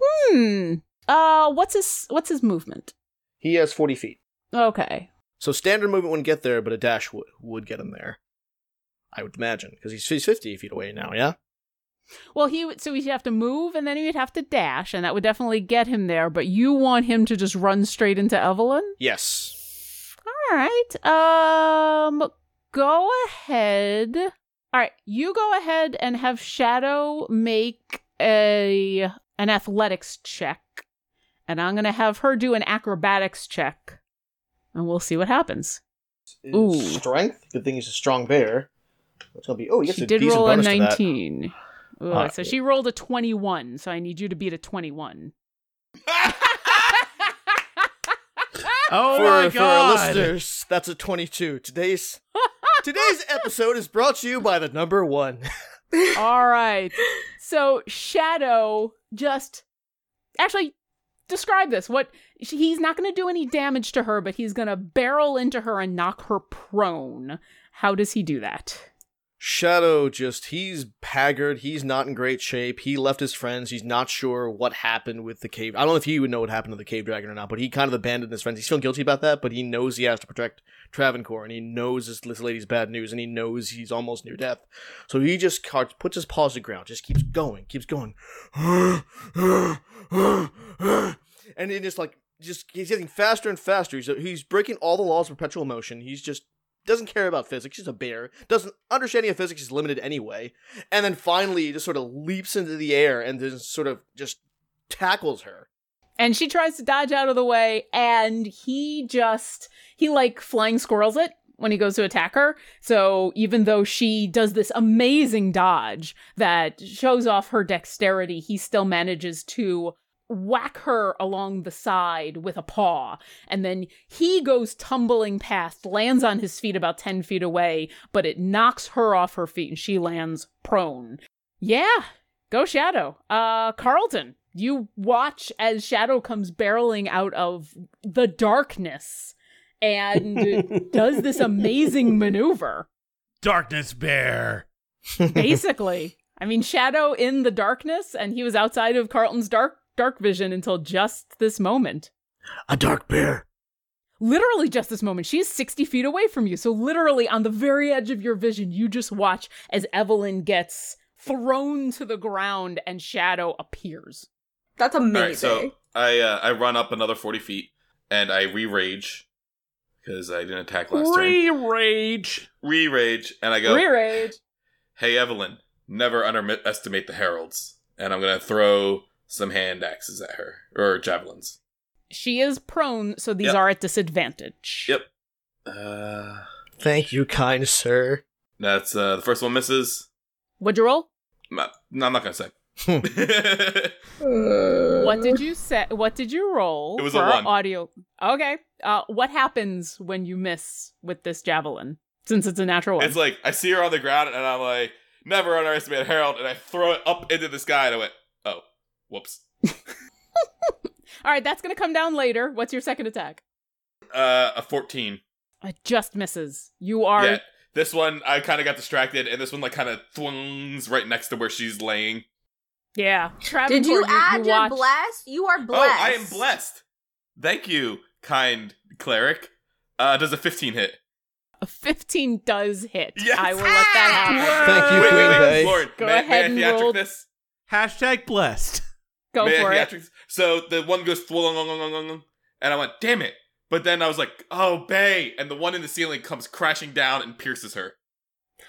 hmm uh what's his what's his movement He has 40 feet. okay So standard movement wouldn't get there, but a dash would, would get him there. I would imagine, because he's, he's 50 feet away now, yeah? Well, he would so he'd have to move and then he'd have to dash, and that would definitely get him there. But you want him to just run straight into Evelyn? Yes. All right. Um, go ahead. All right, you go ahead and have Shadow make a an athletics check, and I'm gonna have her do an acrobatics check, and we'll see what happens. Ooh. Strength? Good thing he's a strong bear. It's gonna be. Oh, he gets She a did roll a bonus to that. 19. Ooh, Ah. so she rolled a 21, so I need you to beat a 21. Oh for, my for our listeners, that's a 22. Today's today's episode is brought to you by the number one. All right. So Shadow just actually describe this. What he's not going to do any damage to her, but he's going to barrel into her and knock her prone. How does he do that? Shadow just he's haggard, he's not in great shape. He left his friends, he's not sure what happened with the cave. I don't know if he would know what happened to the cave dragon or not, but he kind of abandoned his friends. He's feeling guilty about that, but he knows he has to protect Travancore and he knows this, this lady's bad news and he knows he's almost near death. So he just puts his paws to the ground, just keeps going, keeps going. and he just like just he's getting faster and faster. He's he's breaking all the laws of perpetual motion. He's just doesn't care about physics. He's a bear. Doesn't understanding of physics is limited anyway. And then finally, he just sort of leaps into the air and just sort of just tackles her. And she tries to dodge out of the way, and he just he like flying squirrels it when he goes to attack her. So even though she does this amazing dodge that shows off her dexterity, he still manages to whack her along the side with a paw. And then he goes tumbling past, lands on his feet about 10 feet away, but it knocks her off her feet and she lands prone. Yeah, go Shadow. Uh, Carlton, you watch as Shadow comes barreling out of the darkness and does this amazing maneuver. Darkness Bear. Basically. I mean, Shadow in the darkness, and he was outside of Carlton's dark dark vision until just this moment. A dark bear. Literally just this moment. She's 60 feet away from you. So literally on the very edge of your vision, you just watch as Evelyn gets thrown to the ground and Shadow appears. That's amazing. right, so I uh, I run up another forty feet and I re-rage because I didn't attack last turn. Re-rage. Re-rage and I go, Re-rage. "Hey Evelyn, never underestimate the heralds." And I'm gonna throw some hand axes at her or javelins. She is prone, so these Yep. are at disadvantage. Yep. Uh, Thank you, kind sir. that's uh, the first one misses. What'd you roll? No, I'm not gonna say. What did you say? What did you roll? It was for a our one. Audio. Okay. Uh, what happens when you miss with this javelin? Since it's a natural one. It's like I see her on the ground and I'm like, never underestimate a herald, and I throw it up into the sky and I went, whoops. All right, that's gonna come down later. What's your second attack? Uh, a 14. It just misses. You are Yeah, this one I kind of got distracted, and this one like kind of thwings right next to where she's laying. yeah. Did you Travancore, add your watch- bless? You are blessed. Oh, I am blessed. Thank you, kind cleric. Uh, does a 15 hit? A fifteen does hit. Yes. I will let that happen. Thank you, wait, Queen wait, Faye. wait, Lauren. Go may, ahead may and theatric roll- this? Hashtag blessed. Go May I for it. theatrics? So the one goes thwong, and I went, damn it. But then I was like, oh, Bay. And the one in the ceiling comes crashing down and pierces her.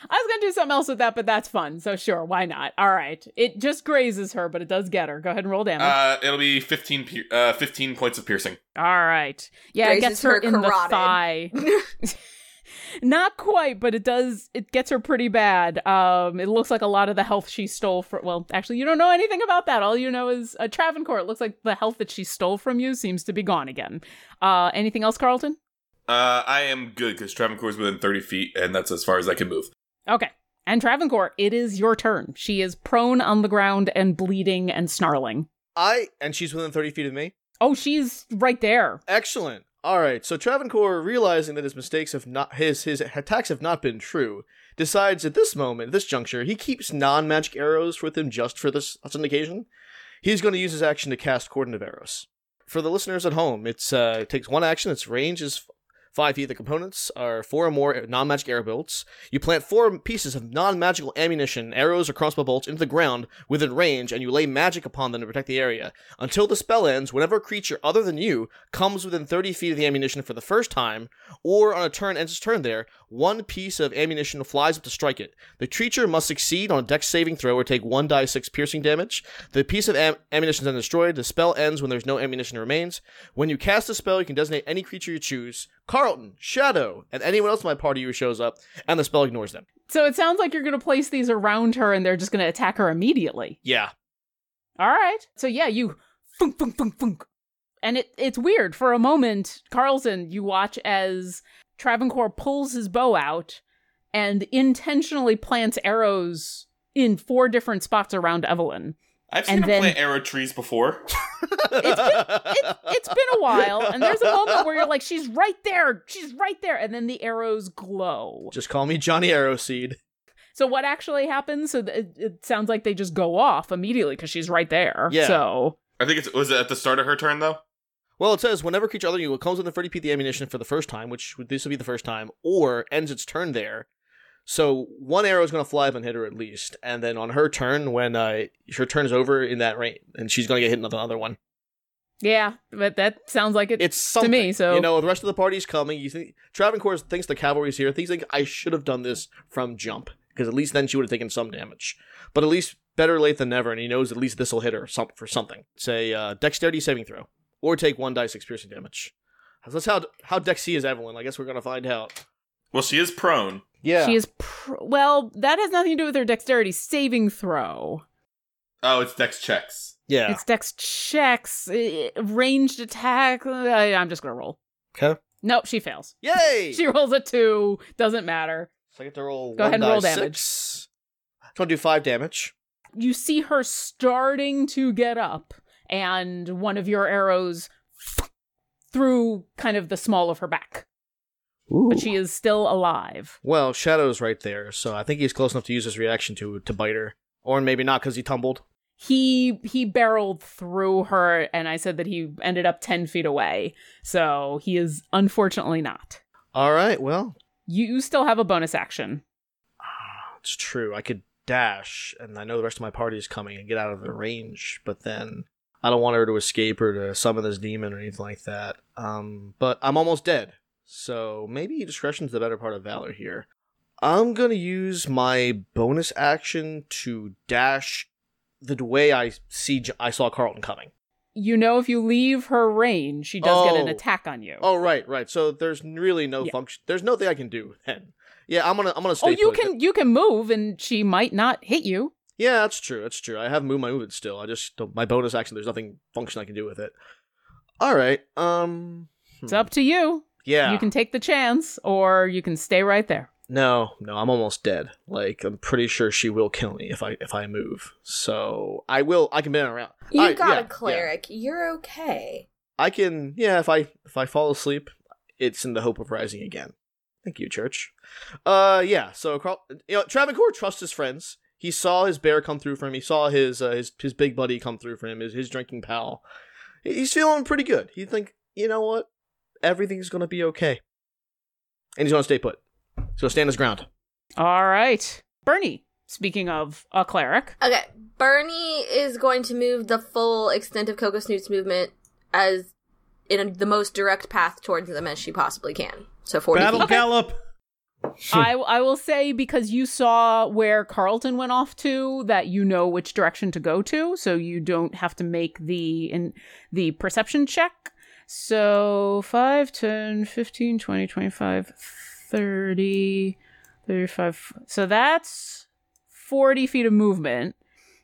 I was gonna do something else with that, but that's fun. So sure, why not? All right. It just grazes her, but it does get her. Go ahead and roll damage. Uh, it'll be 15, pier- uh, 15 points of piercing. All right. Yeah, it gets her, her in the carotid. thigh. Not quite, but it does. It gets her pretty bad. Um, it looks like a lot of the health she stole from. Well, actually, you don't know anything about that. All you know is uh, Travancore. It looks like the health that she stole from you seems to be gone again. Uh, anything else, Carlton? Uh, I am good because Travancore is within 30 feet, and that's as far as I can move. Okay. And Travancore, it is your turn. She is prone on the ground and bleeding and snarling. I and she's within 30 feet of me. Oh, she's right there. Excellent. All right. So Travancore, realizing that his mistakes have not his his attacks have not been true, decides at this moment, this juncture, he keeps non-magic arrows with him just for this occasion. He's going to use his action to cast Cordon of Arrows. For the listeners at home, it's uh, it takes one action. Its range is five feet. The components are four or more non-magic arrow bolts. You plant four pieces of non-magical ammunition, arrows or crossbow bolts, into the ground within range, and you lay magic upon them to protect the area. Until the spell ends, whenever a creature other than you comes within 30 feet of the ammunition for the first time, or on a turn ends its turn there, one piece of ammunition flies up to strike it. The creature must succeed on a dex saving throw or take 1 die 6 piercing damage. The piece of am- ammunition is then destroyed. The spell ends when there's no ammunition remains. When you cast a spell, you can designate any creature you choose Carlton, Shadow, and anyone else in my party who shows up, and the spell ignores them. So it sounds like you're going to place these around her and they're just going to attack her immediately. Yeah. All right. So yeah, you funk funk funk funk. And it it's weird. For a moment, Carlson, you watch as Travancore pulls his bow out and intentionally plants arrows in four different spots around Evelyn. I've seen And him then- plant arrow trees before. It, it's been a while, and there's a moment where you're like, she's right there, she's right there, and then the arrows glow. Just call me Johnny Arrowseed. So what actually happens? So it, it sounds like they just go off immediately because she's right there. Yeah. So I think it's was it at the start of her turn though. Well, it says whenever a creature other than you comes within 30 feet of the ammunition for the first time, which would- this would be the first time, or ends its turn there. So one arrow is going to fly up and hit her at least, and then on her turn, when uh, her turn is over in that range, and she's going to get hit with another one. yeah, but that sounds like it. It's something. To me, so- you know, the rest of the party's coming. You think Travancore thinks the cavalry's here. Thinks like I should have done this from jump because at least then she would have taken some damage. But at least better late than never, and he knows at least this will hit her some, for something. Say uh, dexterity saving throw, or take one die six piercing damage. That's how how dexy is Evelyn. I guess we're gonna find out. Well, she is prone. Yeah. She is pr- well. That has nothing to do with her dexterity saving throw. Oh, it's dex checks. yeah. It's dex checks, ranged attack. I, I'm just gonna roll. Okay. Nope, she fails. Yay! She rolls a two. Doesn't matter. so I get to roll Go one ahead and roll die damage. six. So I'll do five damage. You see her starting to get up, and one of your arrows through kind of the small of her back, but she is still alive. Well, Shadow's right there, so I think he's close enough to use his reaction to to bite her, or maybe not because he tumbled. He he barreled through her, and I said that he ended up ten feet away. So he is unfortunately not. All right. Well, You still have a bonus action. it's true. I could dash, and I know the rest of my party is coming and get out of the range, but then I don't want her to escape or to summon this demon or anything like that. Um, but I'm almost dead, so maybe discretion's the better part of valor here. I'm gonna use my bonus action to dash the way I see I saw Carlton coming. You know, if you leave her range, she does get an Oh. attack on you. Oh, right, right. So there's really no Yeah. function. There's nothing I can do then. Yeah, I'm gonna I'm gonna stay. Oh, you put. can you can move, and she might not hit you. Yeah, that's true. That's true. I have moved my movement still. I just my bonus action. There's nothing function I can do with it. All right. Um. It's hmm. up to you. Yeah. You can take the chance, or you can stay right there. No, no. I'm almost dead. Like I'm pretty sure she will kill me if I if I move. So I will. I can bend around. You All right, got yeah, a cleric. You're okay. I can. Yeah. If I if I fall asleep, it's in the hope of rising again. Thank you, Church. Uh. Yeah. So Carl, you know, Travancore trusts his friends. He saw his bear come through for him. He saw his uh, his his big buddy come through for him. His his drinking pal. He's feeling pretty good. He think you know what, everything's gonna be okay. And he's gonna stay put. So stand his ground. All right, Bernie. Speaking of a cleric, Okay, Bernie is going to move the full extent of Coco Snoot's movement as in the most direct path towards them as she possibly can. So 40 Battle feet. gallop. I I will say because you saw where Carlton went off to that you know which direction to go to, so you don't have to make the in the perception check. So 5, 10, 15, 20, 25, 30, 35. So that's 40 feet of movement.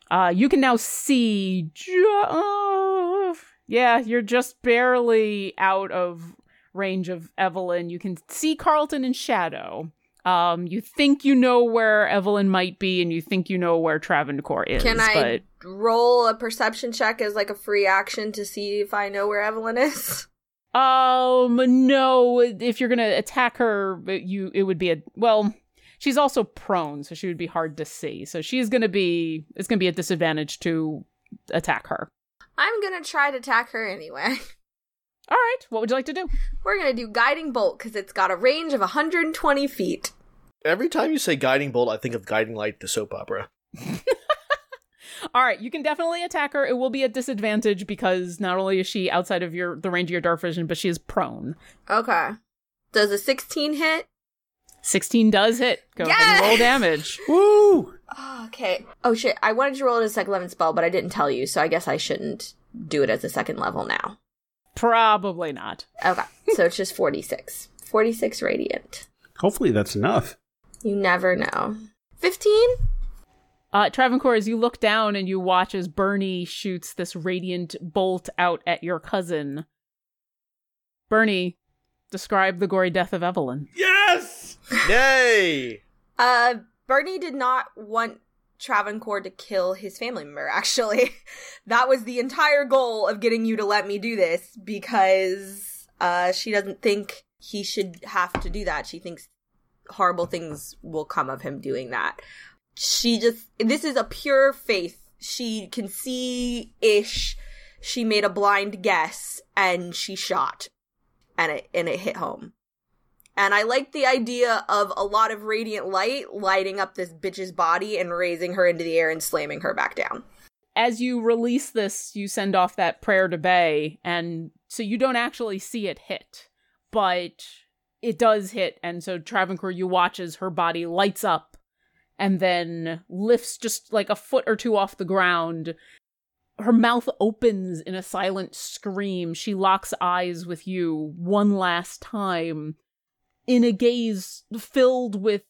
Uh, you can now see. Ju- uh, yeah, you're just barely out of range of Evelyn. You can see Carlton in shadow. Um, you think you know where Evelyn might be, and you think you know where Travancore is. Can I But roll a perception check as like a free action to see if I know where Evelyn is? um, no. If you're gonna attack her, you it would be a well. She's also prone, so she would be hard to see. So she's gonna be it's gonna be a disadvantage to attack her. I'm gonna try to attack her anyway. All right, what would you like to do? We're gonna do guiding bolt because it's got a range of 120 feet. Every time you say guiding bolt, I think of guiding light, the soap opera. All right, you can definitely attack her. It will be a disadvantage because not only is she outside of your the range of your dark vision, but she is prone. Okay. Does a 16 hit? 16 does hit. Go ahead and roll damage. Woo! Oh, okay. Oh shit! I wanted to roll it as a second level spell, but I didn't tell you, so I guess I shouldn't do it as a second level now. Probably not. Okay, so it's just 46. 46 radiant. Hopefully that's enough. You never know. 15? Uh, Travancore, as you look down and you watch as Bernie shoots this radiant bolt out at your cousin. Bernie, describe the gory death of Evelyn. Yes! Yay! Uh, Bernie did not want Travancore to kill his family member, actually. that was the entire goal of getting you to let me do this because uh, she doesn't think he should have to do that. She thinks horrible things will come of him doing that. She just, this is a pure faith. She can see ish. She made a blind guess and she shot and it, and it hit home. And I like the idea of a lot of radiant light lighting up this bitch's body and raising her into the air and slamming her back down. As you release this, you send off that prayer to Bay, and so you don't actually see it hit, but it does hit. And so Travancore, you watch as her body lights up and then lifts just like a foot or two off the ground. Her mouth opens in a silent scream. She locks eyes with you one last time in a gaze filled with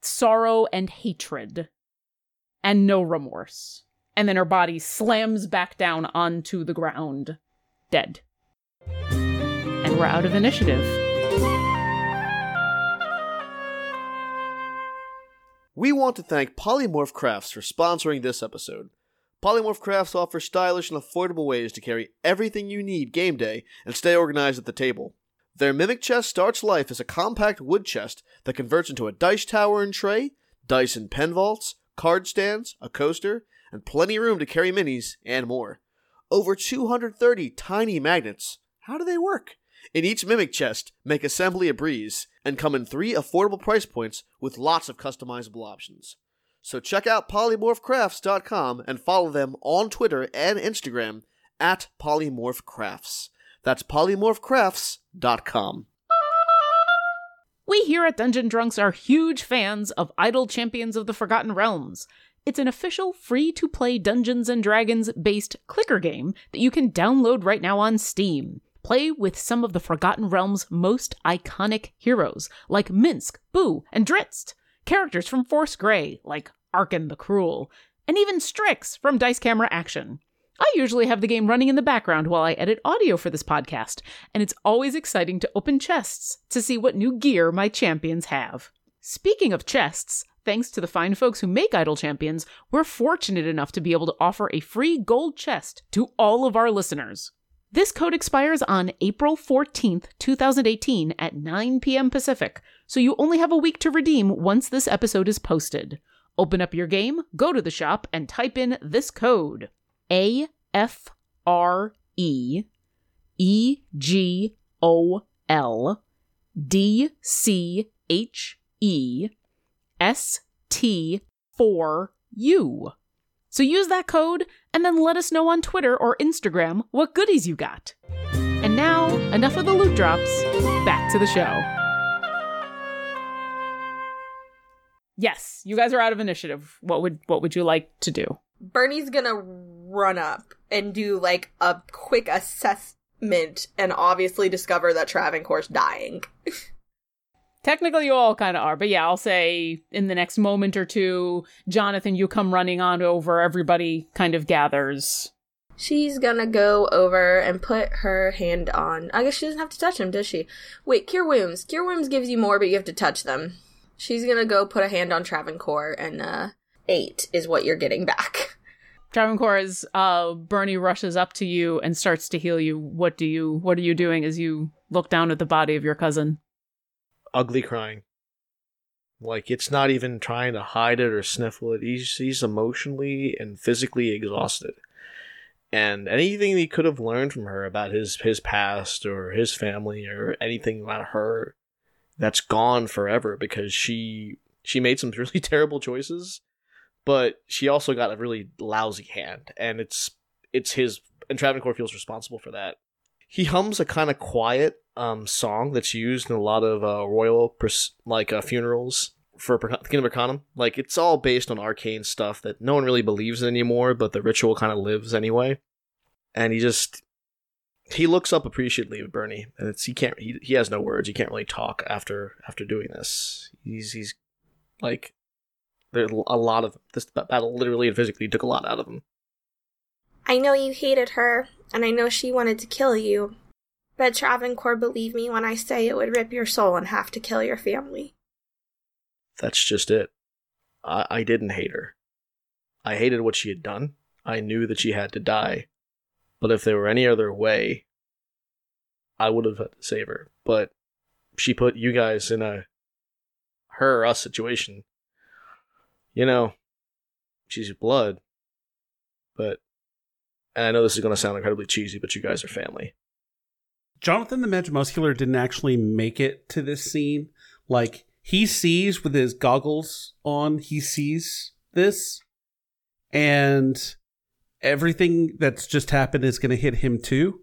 sorrow and hatred and no remorse. And then her body slams back down onto the ground, dead. And we're out of initiative. We want to thank Polymorph Crafts for sponsoring this episode. Polymorph Crafts offers stylish and affordable ways to carry everything you need game day and stay organized at the table. Their Mimic chest starts life as a compact wood chest that converts into a dice tower and tray, dice and pen vaults, card stands, a coaster, and plenty of room to carry minis and more. Over 230 tiny magnets. How do they work? In each Mimic chest, make assembly a breeze, and come in three affordable price points with lots of customizable options. So check out polymorphcrafts.com and follow them on Twitter and Instagram at polymorphcrafts. That's polymorphcrafts.com. We here at Dungeon Drunks are huge fans of Idle Champions of the Forgotten Realms. It's an official free to play Dungeons and Dragons based clicker game that you can download right now on Steam. Play with some of the Forgotten Realms' most iconic heroes, like Minsc, Boo, and Drizzt, characters from Force Grey, like Arkhan the Cruel, and even Strix from Dice Camera Action. I usually have the game running in the background while I edit audio for this podcast, and it's always exciting to open chests to see what new gear my champions have. Speaking of chests, thanks to the fine folks who make Idle Champions, we're fortunate enough to be able to offer a free gold chest to all of our listeners. This code expires on April 14th, 2018 at 9 p.m. Pacific, so you only have a week to redeem once this episode is posted. Open up your game, go to the shop, and type in this code A F R E E G O L D C H E S T 4 U. So use that code and then let us know on Twitter or Instagram what goodies you got. And now, enough of the loot drops. Back to the show. Yes, you guys are out of initiative. What would what would you like to do? Bernie's gonna run up and do like a quick assessment and obviously discover that Travancore's dying. Technically, you all kind of are, but yeah, I'll say in the next moment or two, Jonathan, you come running on over. Everybody kind of gathers. She's gonna go over and put her hand on. I guess she doesn't have to touch him, does she? Wait, cure wounds. Cure wounds gives you more, but you have to touch them. She's gonna go put a hand on Travancore, and uh, eight is what you're getting back. Travancore, as uh, Bernie rushes up to you and starts to heal you, what do you? What are you doing as you look down at the body of your cousin? Ugly crying. Like it's not even trying to hide it or sniffle it. He's he's emotionally and physically exhausted. And anything he could have learned from her about his his past or his family or anything about her, that's gone forever because she she made some really terrible choices, but she also got a really lousy hand, and it's it's his and Travancore feels responsible for that. He hums a kind of quiet um, song that's used in a lot of uh, royal pers- like uh, funerals for per- Kingdom of Arcanum. Like it's all based on arcane stuff that no one really believes in anymore, but the ritual kind of lives anyway. And he just he looks up appreciatively at Bernie, and it's he can't he, he has no words. He can't really talk after after doing this. He's he's like there's a lot of this battle literally and physically took a lot out of him. I know you hated her, and I know she wanted to kill you. But Travancore, believe me when I say it would rip your soul in half to kill your family. That's just it. I, I didn't hate her. I hated what she had done. I knew that she had to die. But if there were any other way, I would have had to save her. But she put you guys in a her us situation. You know, she's blood. But, and I know this is going to sound incredibly cheesy, but you guys are family. Jonathan the Magimuscular didn't actually make it to this scene. Like, he sees with his goggles on, he sees this, and everything that's just happened is going to hit him too.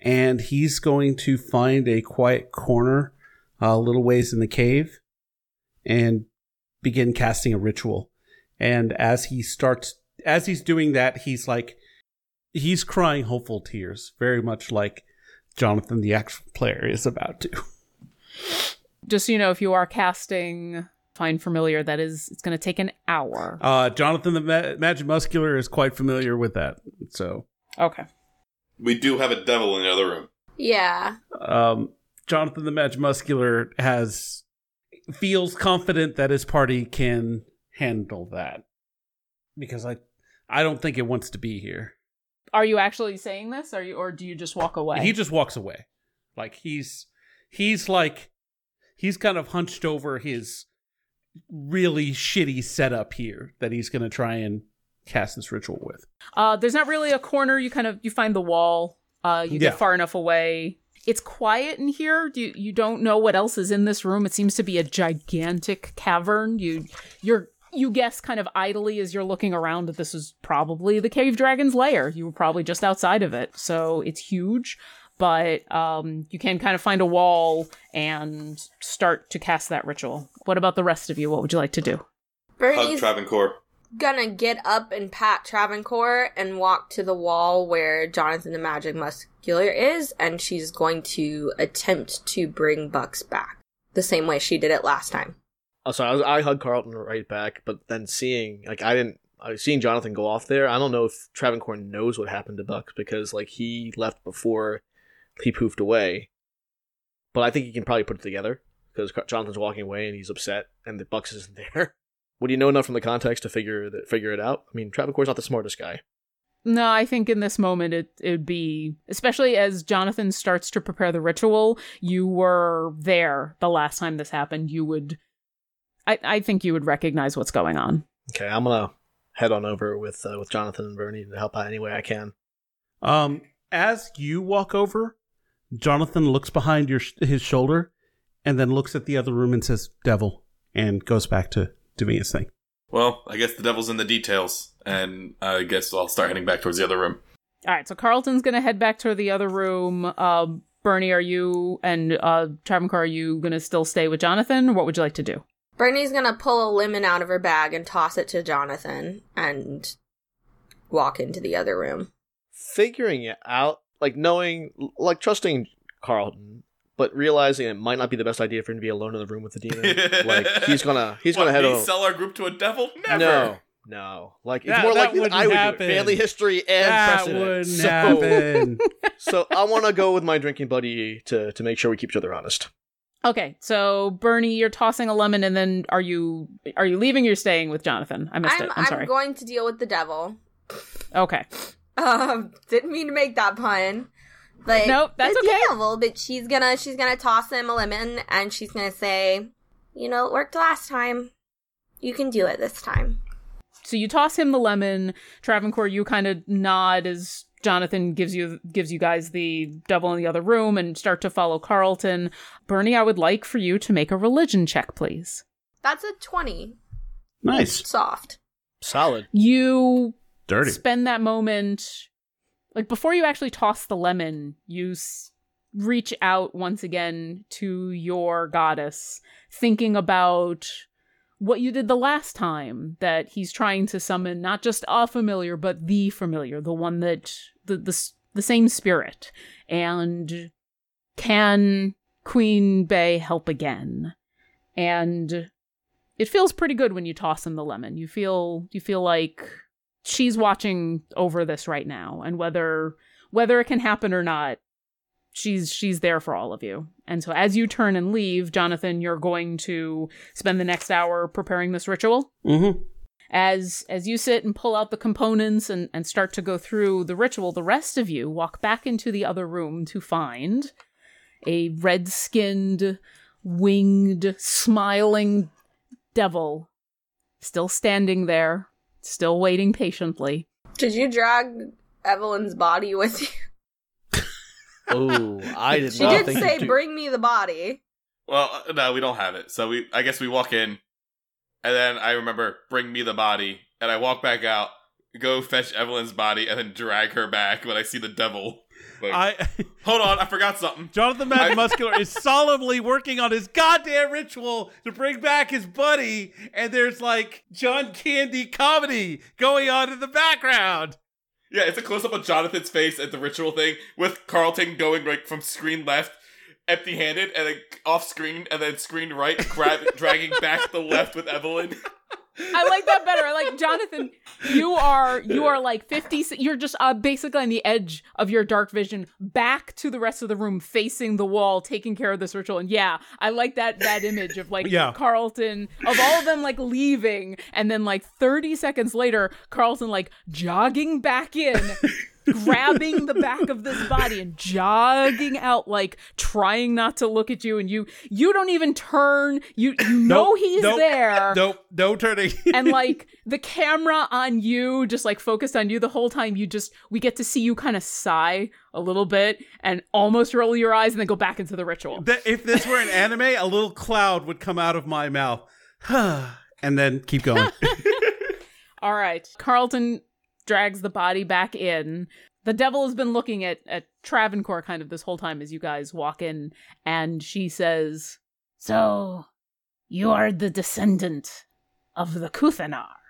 And he's going to find a quiet corner a little ways in the cave and begin casting a ritual. And as he starts, as he's doing that, he's like, he's crying hopeful tears, very much like Jonathan, the actual player, is about to. Just so you know, if you are casting Find Familiar, that is, it's going to take an hour. Uh, Jonathan the Ma- Magic Muscular is quite familiar with that. So, Okay. We do have a devil in the other room. Yeah. um, Jonathan the Magic Muscular has feels confident that his party can handle that because I I don't think it wants to be here. Are you actually saying this? Are you, or do you just walk away? He just walks away. Like he's he's like he's kind of hunched over his really shitty setup here that he's going to try and cast this ritual with. Uh, there's not really a corner. You kind of you find the wall. Uh, you Yeah. get far enough away. It's quiet in here. You you don't know what else is in this room. It seems to be a gigantic cavern. You you're you guess kind of idly as you're looking around that this is probably the cave dragon's lair. You were probably just outside of it, so it's huge. But um, you can kind of find a wall and start to cast that ritual. What about the rest of you? What would you like to do? Hug Bernie's Travancore. gonna get up and pat Travancore and walk to the wall where Jonathan the Magic Muscular is, and she's going to attempt to bring Bucks back the same way she did it last time. Oh, sorry, I, was, I hugged Carlton right back, but then seeing like I didn't, I was seeing Jonathan go off there. I don't know if Travancore knows what happened to Bucks because like he left before he poofed away. But I think he can probably put it together because Jonathan's walking away and he's upset, and the Bucks isn't there. Would you know enough from the context to figure that figure it out? I mean, Travancore's not the smartest guy. No, I think in this moment it it would be especially as Jonathan starts to prepare the ritual. You were there the last time this happened. You would, I I think you would recognize what's going on. Okay, I'm gonna head on over with uh, with Jonathan and Bernie to help out any way I can. Um, as you walk over, Jonathan looks behind your sh- his shoulder and then looks at the other room and says, "Devil," and goes back to doing his thing. Well, I guess the devil's in the details, and I guess I'll start heading back towards the other room. All right, so Carlton's gonna head back to the other room. Uh, Bernie, are you and uh, Travancore, are you gonna still stay with Jonathan? What would you like to do? Bernie's gonna pull a lemon out of her bag and toss it to Jonathan and walk into the other room. Figuring it out, like knowing, like trusting Carlton, but realizing it might not be the best idea for him to be alone in the room with the demon. like he's gonna, he's What, gonna head over. sell our group to a devil? Never. No, no. Like it's more like likely that wouldn't I would happen. do it. Family history and that precedent. wouldn't so, happen. so I want to go with my drinking buddy to to make sure we keep each other honest. Okay, so Bernie, you're tossing a lemon, and then are you are you leaving? You're staying with Jonathan. I missed it. I'm, it. I'm, sorry. going to deal with the devil. okay. Um, didn't mean to make that pun. But Nope, that's the okay. devil, but she's gonna she's gonna toss him a lemon and she's gonna say, you know, it worked last time. You can do it this time. So you toss him the lemon. Travancore, you kind of nod as Jonathan gives you gives you guys the devil in the other room and start to follow Carlton. Bernie, I would like for you to make a religion check, please. That's a twenty. nice, Soft. Solid. You dirty. spend that moment like before you actually toss the lemon you s- reach out once again to your goddess thinking about what you did the last time that he's trying to summon not just a familiar but the familiar the one that the the, the same spirit. And can queen bay help again? And it feels pretty good when you toss him the lemon. You feel you feel like she's watching over this right now and whether whether it can happen or not she's she's there for all of you and so as you turn and leave jonathan you're going to spend the next hour preparing this ritual Mm-hmm. as as you sit and pull out the components and and start to go through the ritual the rest of you walk back into the other room to find a red-skinned winged smiling devil still standing there still waiting patiently Did you drag Evelyn's body with you? Oh, I did She not did think say, you'd "Bring me the body." Well, uh, no, we don't have it. So we, I guess we walk in, and then I remember bring me the body, and I walk back out, go fetch Evelyn's body, and then drag her back when I see the devil. Like, I hold on, I forgot something. Jonathan Magic Muscular is solemnly working on his goddamn ritual to bring back his buddy, and there's like John Candy comedy going on in the background. Yeah, it's a close up of Jonathan's face at the ritual thing with Carlton going like from screen left, empty-handed and then off screen and then screen right, grab, dragging back the left with Evelyn. I like that better. I like Jonathan. You are you are like fifty. You're just uh, basically on the edge of your dark vision, back to the rest of the room, facing the wall, taking care of this ritual. And yeah, I like that that image of like Yeah. Carlton of all of them like leaving, and then like thirty seconds later, Carlton like jogging back in. Grabbing the back of this body and jogging out like trying not to look at you and you you don't even turn. You you know Nope, he's nope, there. Nope, no turning. and like the camera on you just like focused on you the whole time you just we get to see you kind of sigh a little bit and almost roll your eyes and then go back into the ritual. If this were an anime, a little cloud would come out of my mouth, and then keep going. all right. Carlton drags the body back in the devil has been looking at at travancore kind of this whole time as you guys walk in and she says so you are the descendant of the kuthanar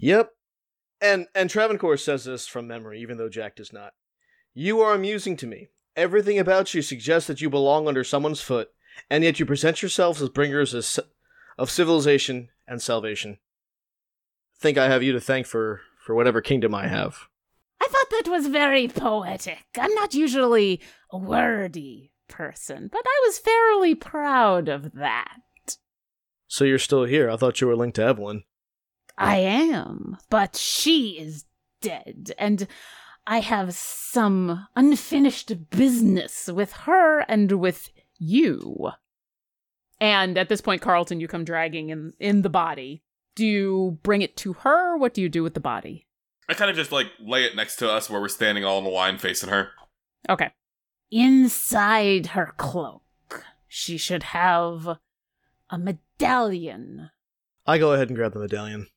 Yep. And and Travancore says this from memory, even though Jack does not. You are amusing to me. Everything about you suggests that you belong under someone's foot, and yet you present yourselves as bringers of civilization and salvation. Think I have you to thank for for whatever kingdom I have. I thought that was very poetic. I'm not usually a wordy person, but I was fairly proud of that. So you're still here. I thought you were linked to Evelyn. I am, but she is dead, and I have some unfinished business with her and with you. And at this point, Carlton, you come dragging in, in the body. Do you bring it to her? What do you do with the body? I kind of just like lay it next to us where we're standing all in the line facing her. Okay. Inside her cloak, she should have a medallion. I go ahead and grab the medallion.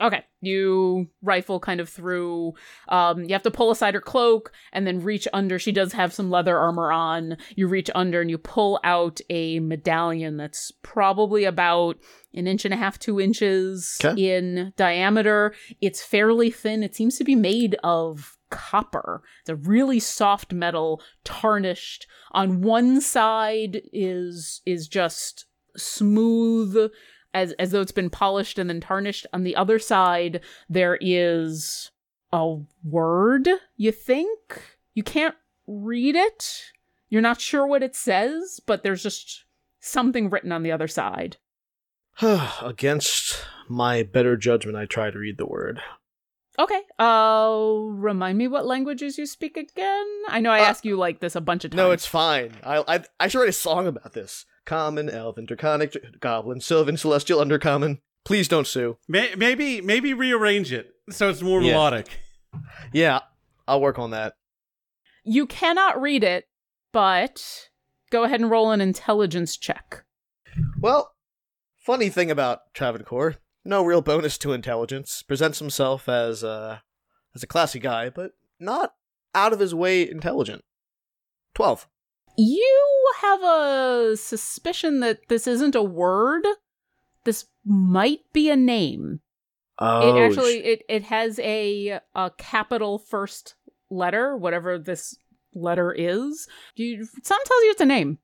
Okay. You rifle kind of through. Um, you have to pull aside her cloak and then reach under. She does have some leather armor on. You reach under and you pull out a medallion that's probably about an inch and a half, two inches in diameter. It's fairly thin. It seems to be made of copper. It's a really soft metal, tarnished. On one side is is just smooth as as though it's been polished and then tarnished. On the other side, there is a word. You think you can't read it. You're not sure what it says, but there's just something written on the other side. Against my better judgment, I try to read the word. Okay. Uh, remind me what languages you speak again. I know I Uh, ask you like this a bunch of times. No, it's fine. I, I I should write a song about this. Common, elven, draconic, dr- goblin, sylvan, celestial, undercommon. Please don't sue. May- maybe maybe rearrange it so it's more Yeah. melodic. Yeah, I'll work on that. you cannot read it, but go ahead and roll an intelligence check. Well, funny thing about Travancore, no real bonus to intelligence. Presents himself as a as a classy guy, but not out of his way intelligent. Twelve. You have a suspicion that this isn't a word. This might be a name. Oh, it actually it it has a a capital first letter, whatever this letter is. You something tells you it's a name.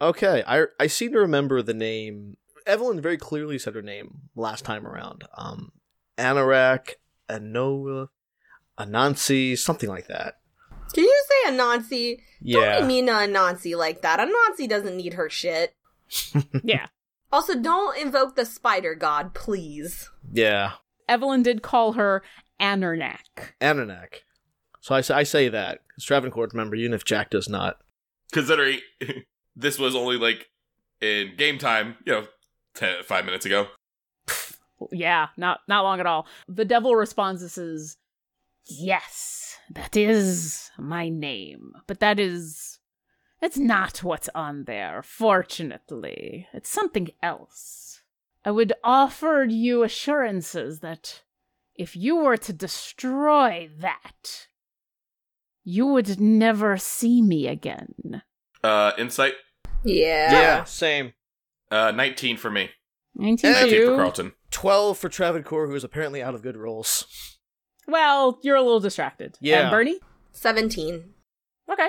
Okay, I I seem to remember the name. Evelyn very clearly said her name last time around. Um, Anorak, Anoa, Anansi, something like that. Did you say Nazi. Yeah. Don't be mean to a Nazi like that. A Nazi doesn't need her shit. Yeah. Also, don't invoke the spider god, please. Yeah. Evelyn did call her Anernak. Ananak. So I, say- I say that. Because Travancore, remember, even if Jack does not. Considering this was only like in game time, you know, ten, five minutes ago. Yeah, not not long at all. The devil responds this is Yes, that is my name. But that is that's not what's on there, fortunately. It's something else. I would offer you assurances that if you were to destroy that, you would never see me again. Uh, insight, Yeah. Yeah, same. uh, nineteen for me. 19 for Nineteen for. Carlton. 12 for Travancore, who is apparently out of good rolls. Well, you're a little distracted. Yeah. And Bernie? 17. Okay.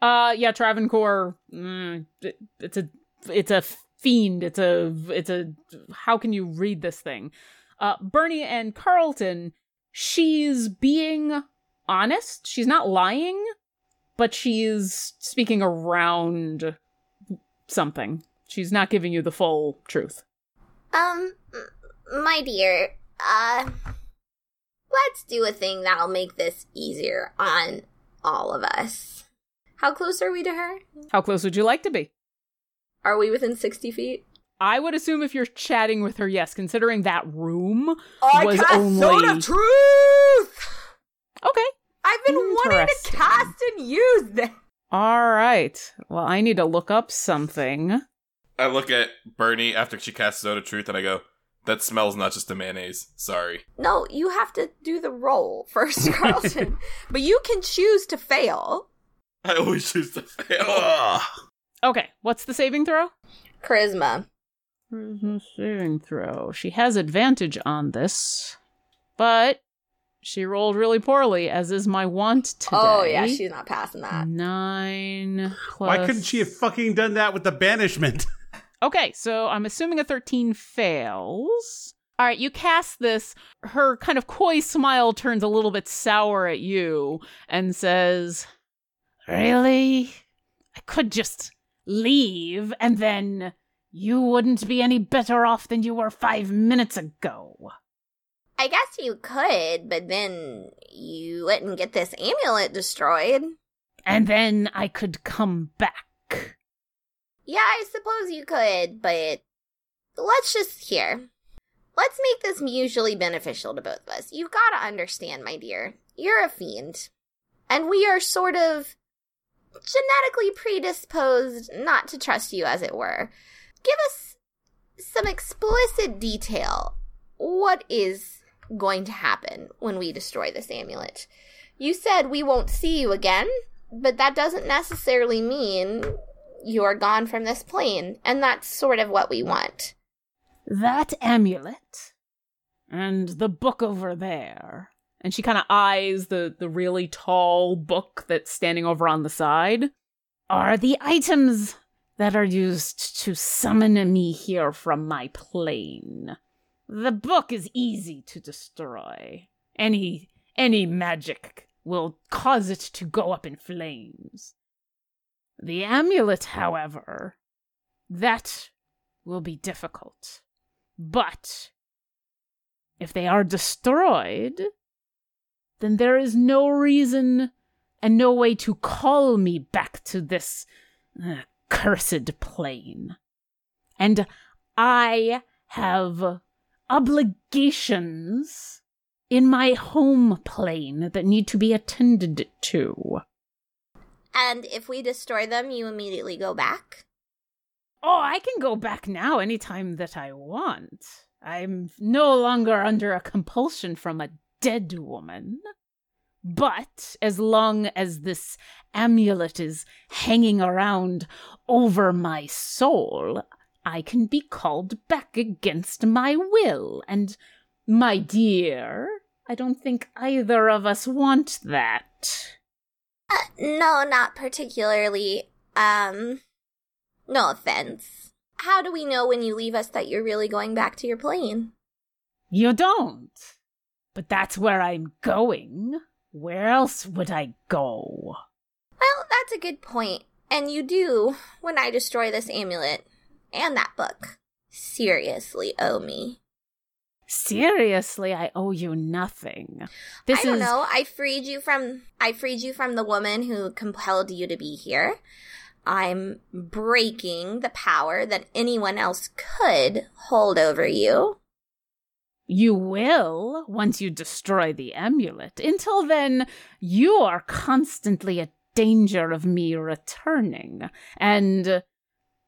Uh, yeah, Travancore. Mm, it, it's a, it's a fiend. It's a, it's a. How can you read this thing? Uh, Bernie and Carlton. She's being honest. She's not lying, but she's speaking around something. She's not giving you the full truth. Um, my dear, uh, let's do a thing that'll make this easier on all of us. How close are we to her? How close would you like to be? Are we within 60 feet? I would assume if you're chatting with her, yes, considering that room I was cast only Zone of Truth! Okay. I've been wanting to cast and use this. All right. Well, I need to look up something. I look at Bernie after she casts Zone of Truth and I go, that smells not just a mayonnaise. Sorry. No, you have to do the roll first, Carlton. but you can choose to fail. I always choose to fail. Okay, what's the saving throw? Charisma. Charisma saving throw. She has advantage on this, but she rolled really poorly, as is my want today. Oh, yeah, she's not passing that. Nine plus. Why couldn't she have fucking done that with the banishment? Okay, so I'm assuming a 13 fails. All right, you cast this. Her kind of coy smile turns a little bit sour at you and says, Really? I could just leave and then you wouldn't be any better off than you were five minutes ago. I guess you could, but then you wouldn't get this amulet destroyed. And then I could come back. Yeah, I suppose you could, but let's just here. Let's make this mutually beneficial to both of us. You've got to understand, my dear. You're a fiend. And we are sort of genetically predisposed not to trust you, as it were. Give us some explicit detail. What is going to happen when we destroy this amulet? You said we won't see you again, but that doesn't necessarily mean you are gone from this plane, and that's sort of what we want. That amulet and the book over there. And she kind of eyes the, the really tall book that's standing over on the side. Are the items that are used to summon me here from my plane. The book is easy to destroy. Any any magic will cause it to go up in flames. The amulet, however, that will be difficult. But if they are destroyed, then there is no reason and no way to call me back to this uh, cursed plane. And I have obligations in my home plane that need to be attended to. And if we destroy them, you immediately go back? Oh, I can go back now anytime that I want. I'm no longer under a compulsion from a dead woman. But as long as this amulet is hanging around over my soul, I can be called back against my will. And, my dear, I don't think either of us want that. Uh, no, not particularly. Um, no offense. How do we know when you leave us that you're really going back to your plane? You don't. But that's where I'm going. Where else would I go? Well, that's a good point. And you do, when I destroy this amulet and that book, seriously owe me. Seriously, I owe you nothing. This I don't is know. I freed you from I freed you from the woman who compelled you to be here. I'm breaking the power that anyone else could hold over you. You will once you destroy the amulet. Until then, you are constantly at danger of me returning. And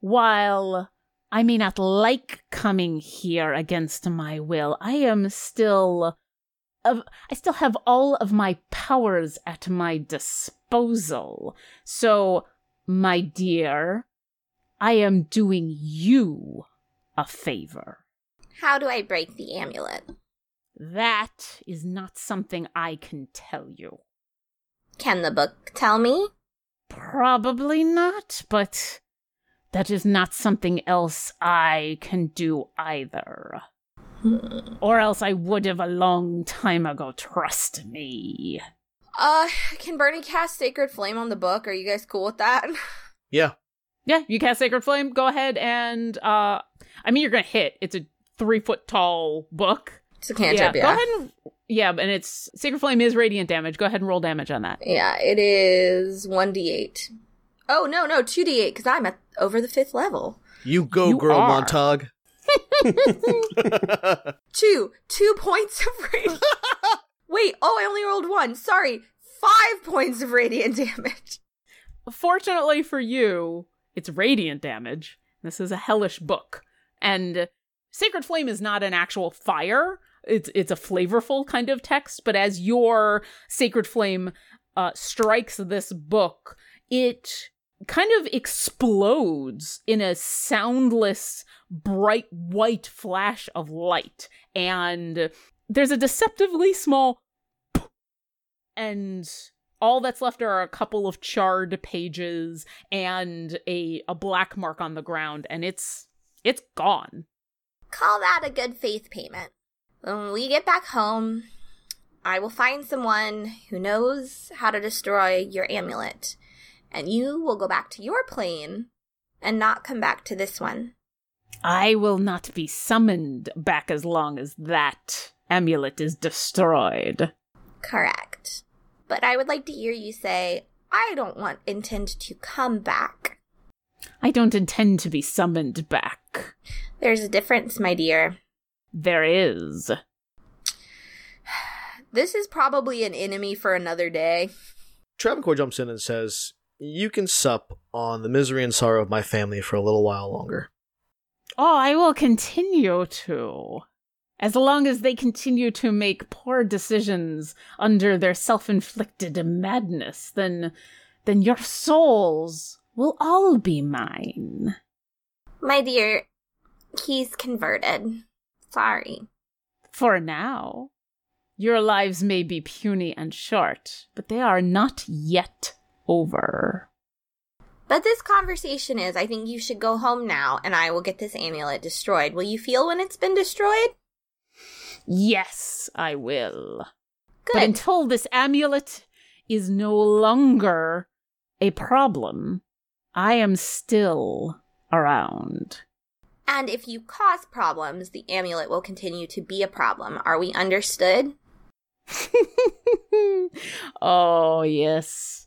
while I may not like coming here against my will, I am still. Of, I still have all of my powers at my disposal. So, my dear, I am doing you a favor. How do I break the amulet? That is not something I can tell you. Can the book tell me? Probably not, but that is not something else I can do either. Or else I would have a long time ago, trust me. Uh, can Bernie cast Sacred Flame on the book? Are you guys cool with that? Yeah. Yeah, you cast Sacred Flame. Go ahead and uh I mean you're gonna hit. It's a three foot tall book. It's a cantrip, yeah. Go ahead and yeah, and it's Sacred Flame is radiant damage. Go ahead and roll damage on that. Yeah, it is one d eight. Oh no, no, two d eight because I'm at over the fifth level. You go, You girl, are. Montag. Two, two points of radiant. Wait, oh, I only rolled one. Sorry, five points of radiant damage. Fortunately for you, it's radiant damage. This is a hellish book. And Sacred Flame is not an actual fire. It's it's a flavorful kind of text, but as your Sacred Flame uh, strikes this book, it kind of explodes in a soundless, bright white flash of light. And there's a deceptively small and all that's left are a couple of charred pages and a a black mark on the ground and it's it's gone Call that a good faith payment. When we get back home, I will find someone who knows how to destroy your amulet, and you will go back to your plane and not come back to this one. i will not be summoned back as long as that amulet is destroyed Correct. But I would like to hear you say, I don't want intend to come back. i don't intend to be summoned back There's a difference, my dear. there is This is probably an enemy for another day. Travancore jumps in and says, You can sup on the misery and sorrow of my family for a little while longer. oh i will continue to as long as they continue to make poor decisions under their self-inflicted madness then then your souls will all be mine My dear, he's converted. Sorry. For now. Your lives may be puny and short, but they are not yet over. But this conversation is I think you should go home now and I will get this amulet destroyed. Will you feel when it's been destroyed? Yes, I will. Good. But until this amulet is no longer a problem, I am still around. and if you cause problems, the amulet will continue to be a problem. Are we understood? oh, yes,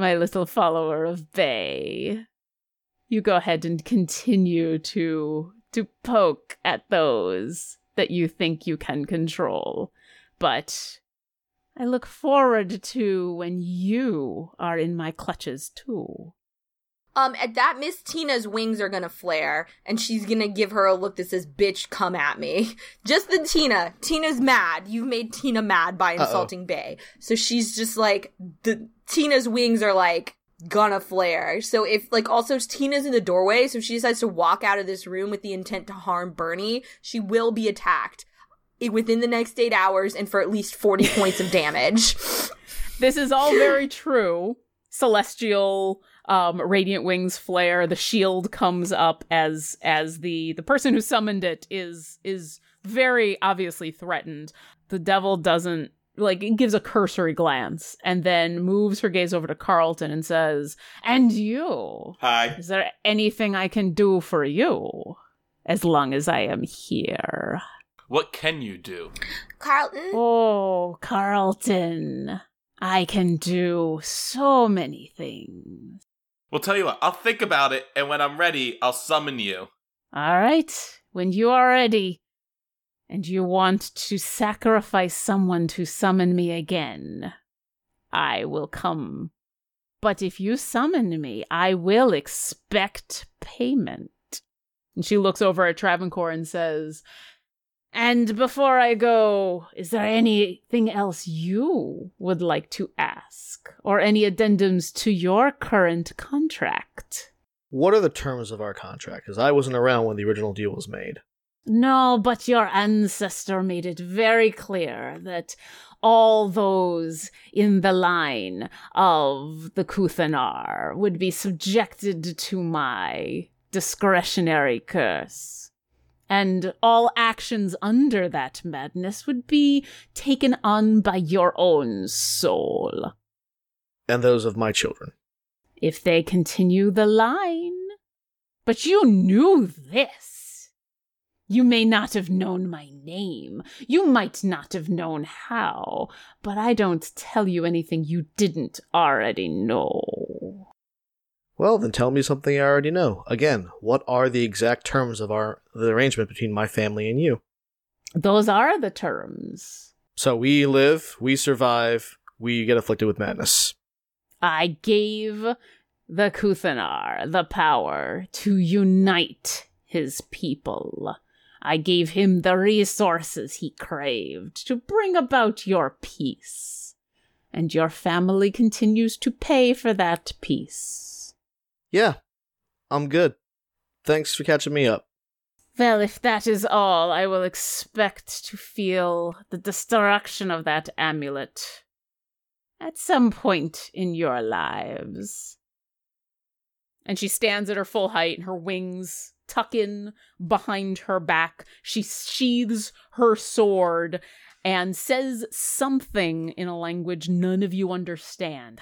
my little follower of Bay. You go ahead and continue to to poke at those that you think you can control. But I look forward to when you are in my clutches too. Um, at that, Miss Tina's wings are gonna flare, and she's gonna give her a look that says, "Bitch, come at me." Just the Tina. Tina's mad. You've made Tina mad by Uh-oh. insulting Bay, so she's just like the Tina's wings are like gonna flare. So if like also Tina's in the doorway, so if she decides to walk out of this room with the intent to harm Bernie, she will be attacked within the next eight hours and for at least forty points of damage. This is all very true. Celestial um radiant wings flare, the shield comes up as as the the person who summoned it is is very obviously threatened. The devil doesn't like it gives a cursory glance and then moves her gaze over to Carlton and says, "And you? Hi. Is there anything I can do for you as long as I am here?" What can you do? Carlton? Oh, Carlton. I can do so many things. Well, tell you what, I'll think about it, and when I'm ready, I'll summon you. All right, when you are ready, and you want to sacrifice someone to summon me again, I will come. But if you summon me, I will expect payment. And she looks over at Travancore and says, And before I go, is there anything else you would like to ask? Or any addendums to your current contract? What are the terms of our contract? Because I wasn't around when the original deal was made. No, but your ancestor made it very clear that all those in the line of the Kuthanar would be subjected to my discretionary curse. And all actions under that madness would be taken on by your own soul. And those of my children. If they continue the line. But you knew this. You may not have known my name. You might not have known how. But I don't tell you anything you didn't already know. Well, then tell me something I already know. Again, what are the exact terms of our the arrangement between my family and you? Those are the terms. So we live, we survive, we get afflicted with madness. I gave the Kuthanar the power to unite his people. I gave him the resources he craved to bring about your peace. And your family continues to pay for that peace. Yeah, I'm good. Thanks for catching me up. Well, if that is all, I will expect to feel the destruction of that amulet at some point in your lives. And she stands at her full height, and her wings tuck in behind her back. She sheathes her sword and says something in a language none of you understand.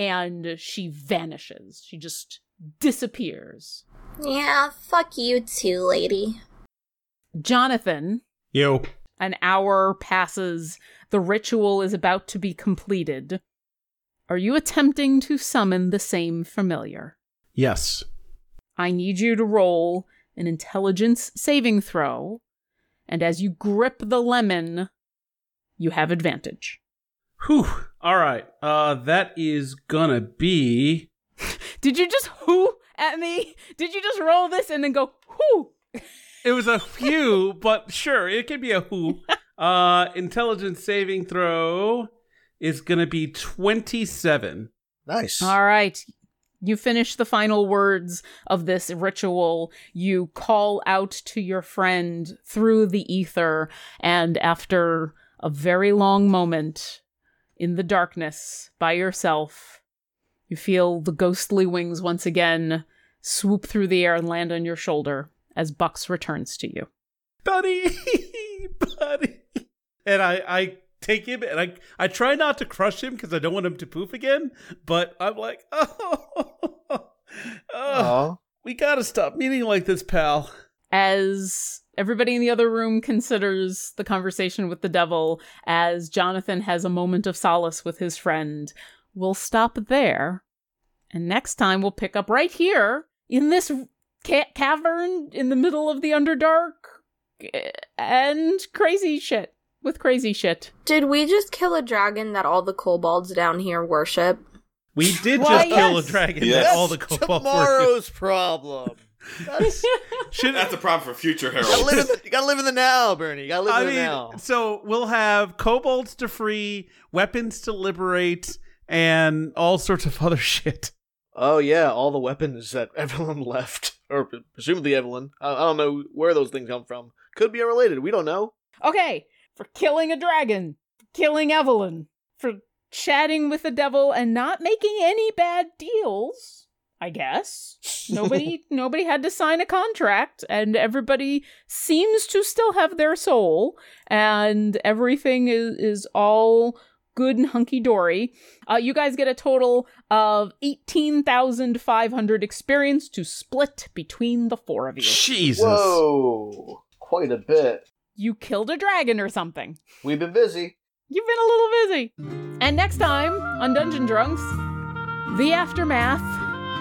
And she vanishes. She just disappears. Yeah, fuck you too, lady. Jonathan, Yo. an hour passes. The ritual is about to be completed. Are you attempting to summon the same familiar? Yes. I need you to roll an intelligence saving throw, and as you grip the lemon, you have advantage. Whew. All right. Uh, that is gonna be. Did you just whoo at me? Did you just roll this and then go whoo? It was a few, but sure, it could be a who. Uh, intelligence saving throw is gonna be twenty-seven. Nice. All right. You finish the final words of this ritual. You call out to your friend through the ether, and after a very long moment in the darkness by yourself, you feel the ghostly wings once again swoop through the air and land on your shoulder as Bucks returns to you. buddy, buddy. And I, I take him and I, I try not to crush him because I don't want him to poof again. But I'm like, oh, oh, Aw. we gotta stop meeting like this, pal. as everybody in the other room considers the conversation with the devil, as Jonathan has a moment of solace with his friend, we'll stop there. And next time we'll pick up right here in this ca- cavern in the middle of the Underdark eh, and crazy shit with crazy shit. Did we just kill a dragon that all the kobolds down here worship? We did Why, just kill a dragon Yes. that all the kobolds were. tomorrow's problem. That's, Should, That's a problem for future you, gotta live heralds. in the, you gotta live in the now, Bernie. You gotta live I in the mean, now. so we'll have kobolds to free, weapons to liberate, and all sorts of other shit. Oh yeah, all the weapons that Evelyn left, or presumably Evelyn. I, I don't know where those things come from. Could be unrelated. We don't know. Okay, for killing a dragon, for killing Evelyn, for chatting with the devil and not making any bad deals. I guess nobody nobody had to sign a contract, and everybody seems to still have their soul, and everything is is all good and hunky dory. Uh, you guys get a total of eighteen thousand five hundred experience to split between the four of you. Jesus. Whoa, quite a bit. You killed a dragon or something. We've been busy. You've been a little busy. And next time on Dungeon Drunks, the aftermath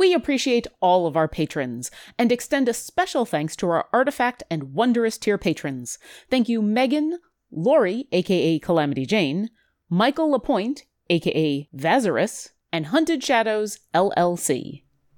We appreciate all of our patrons and extend a special thanks to our Artifact and Wondrous tier patrons. Thank you, Megan, Lori, aka Calamity Jane, Michael Lapointe, aka Vazarus, and Hunted Shadows LLC.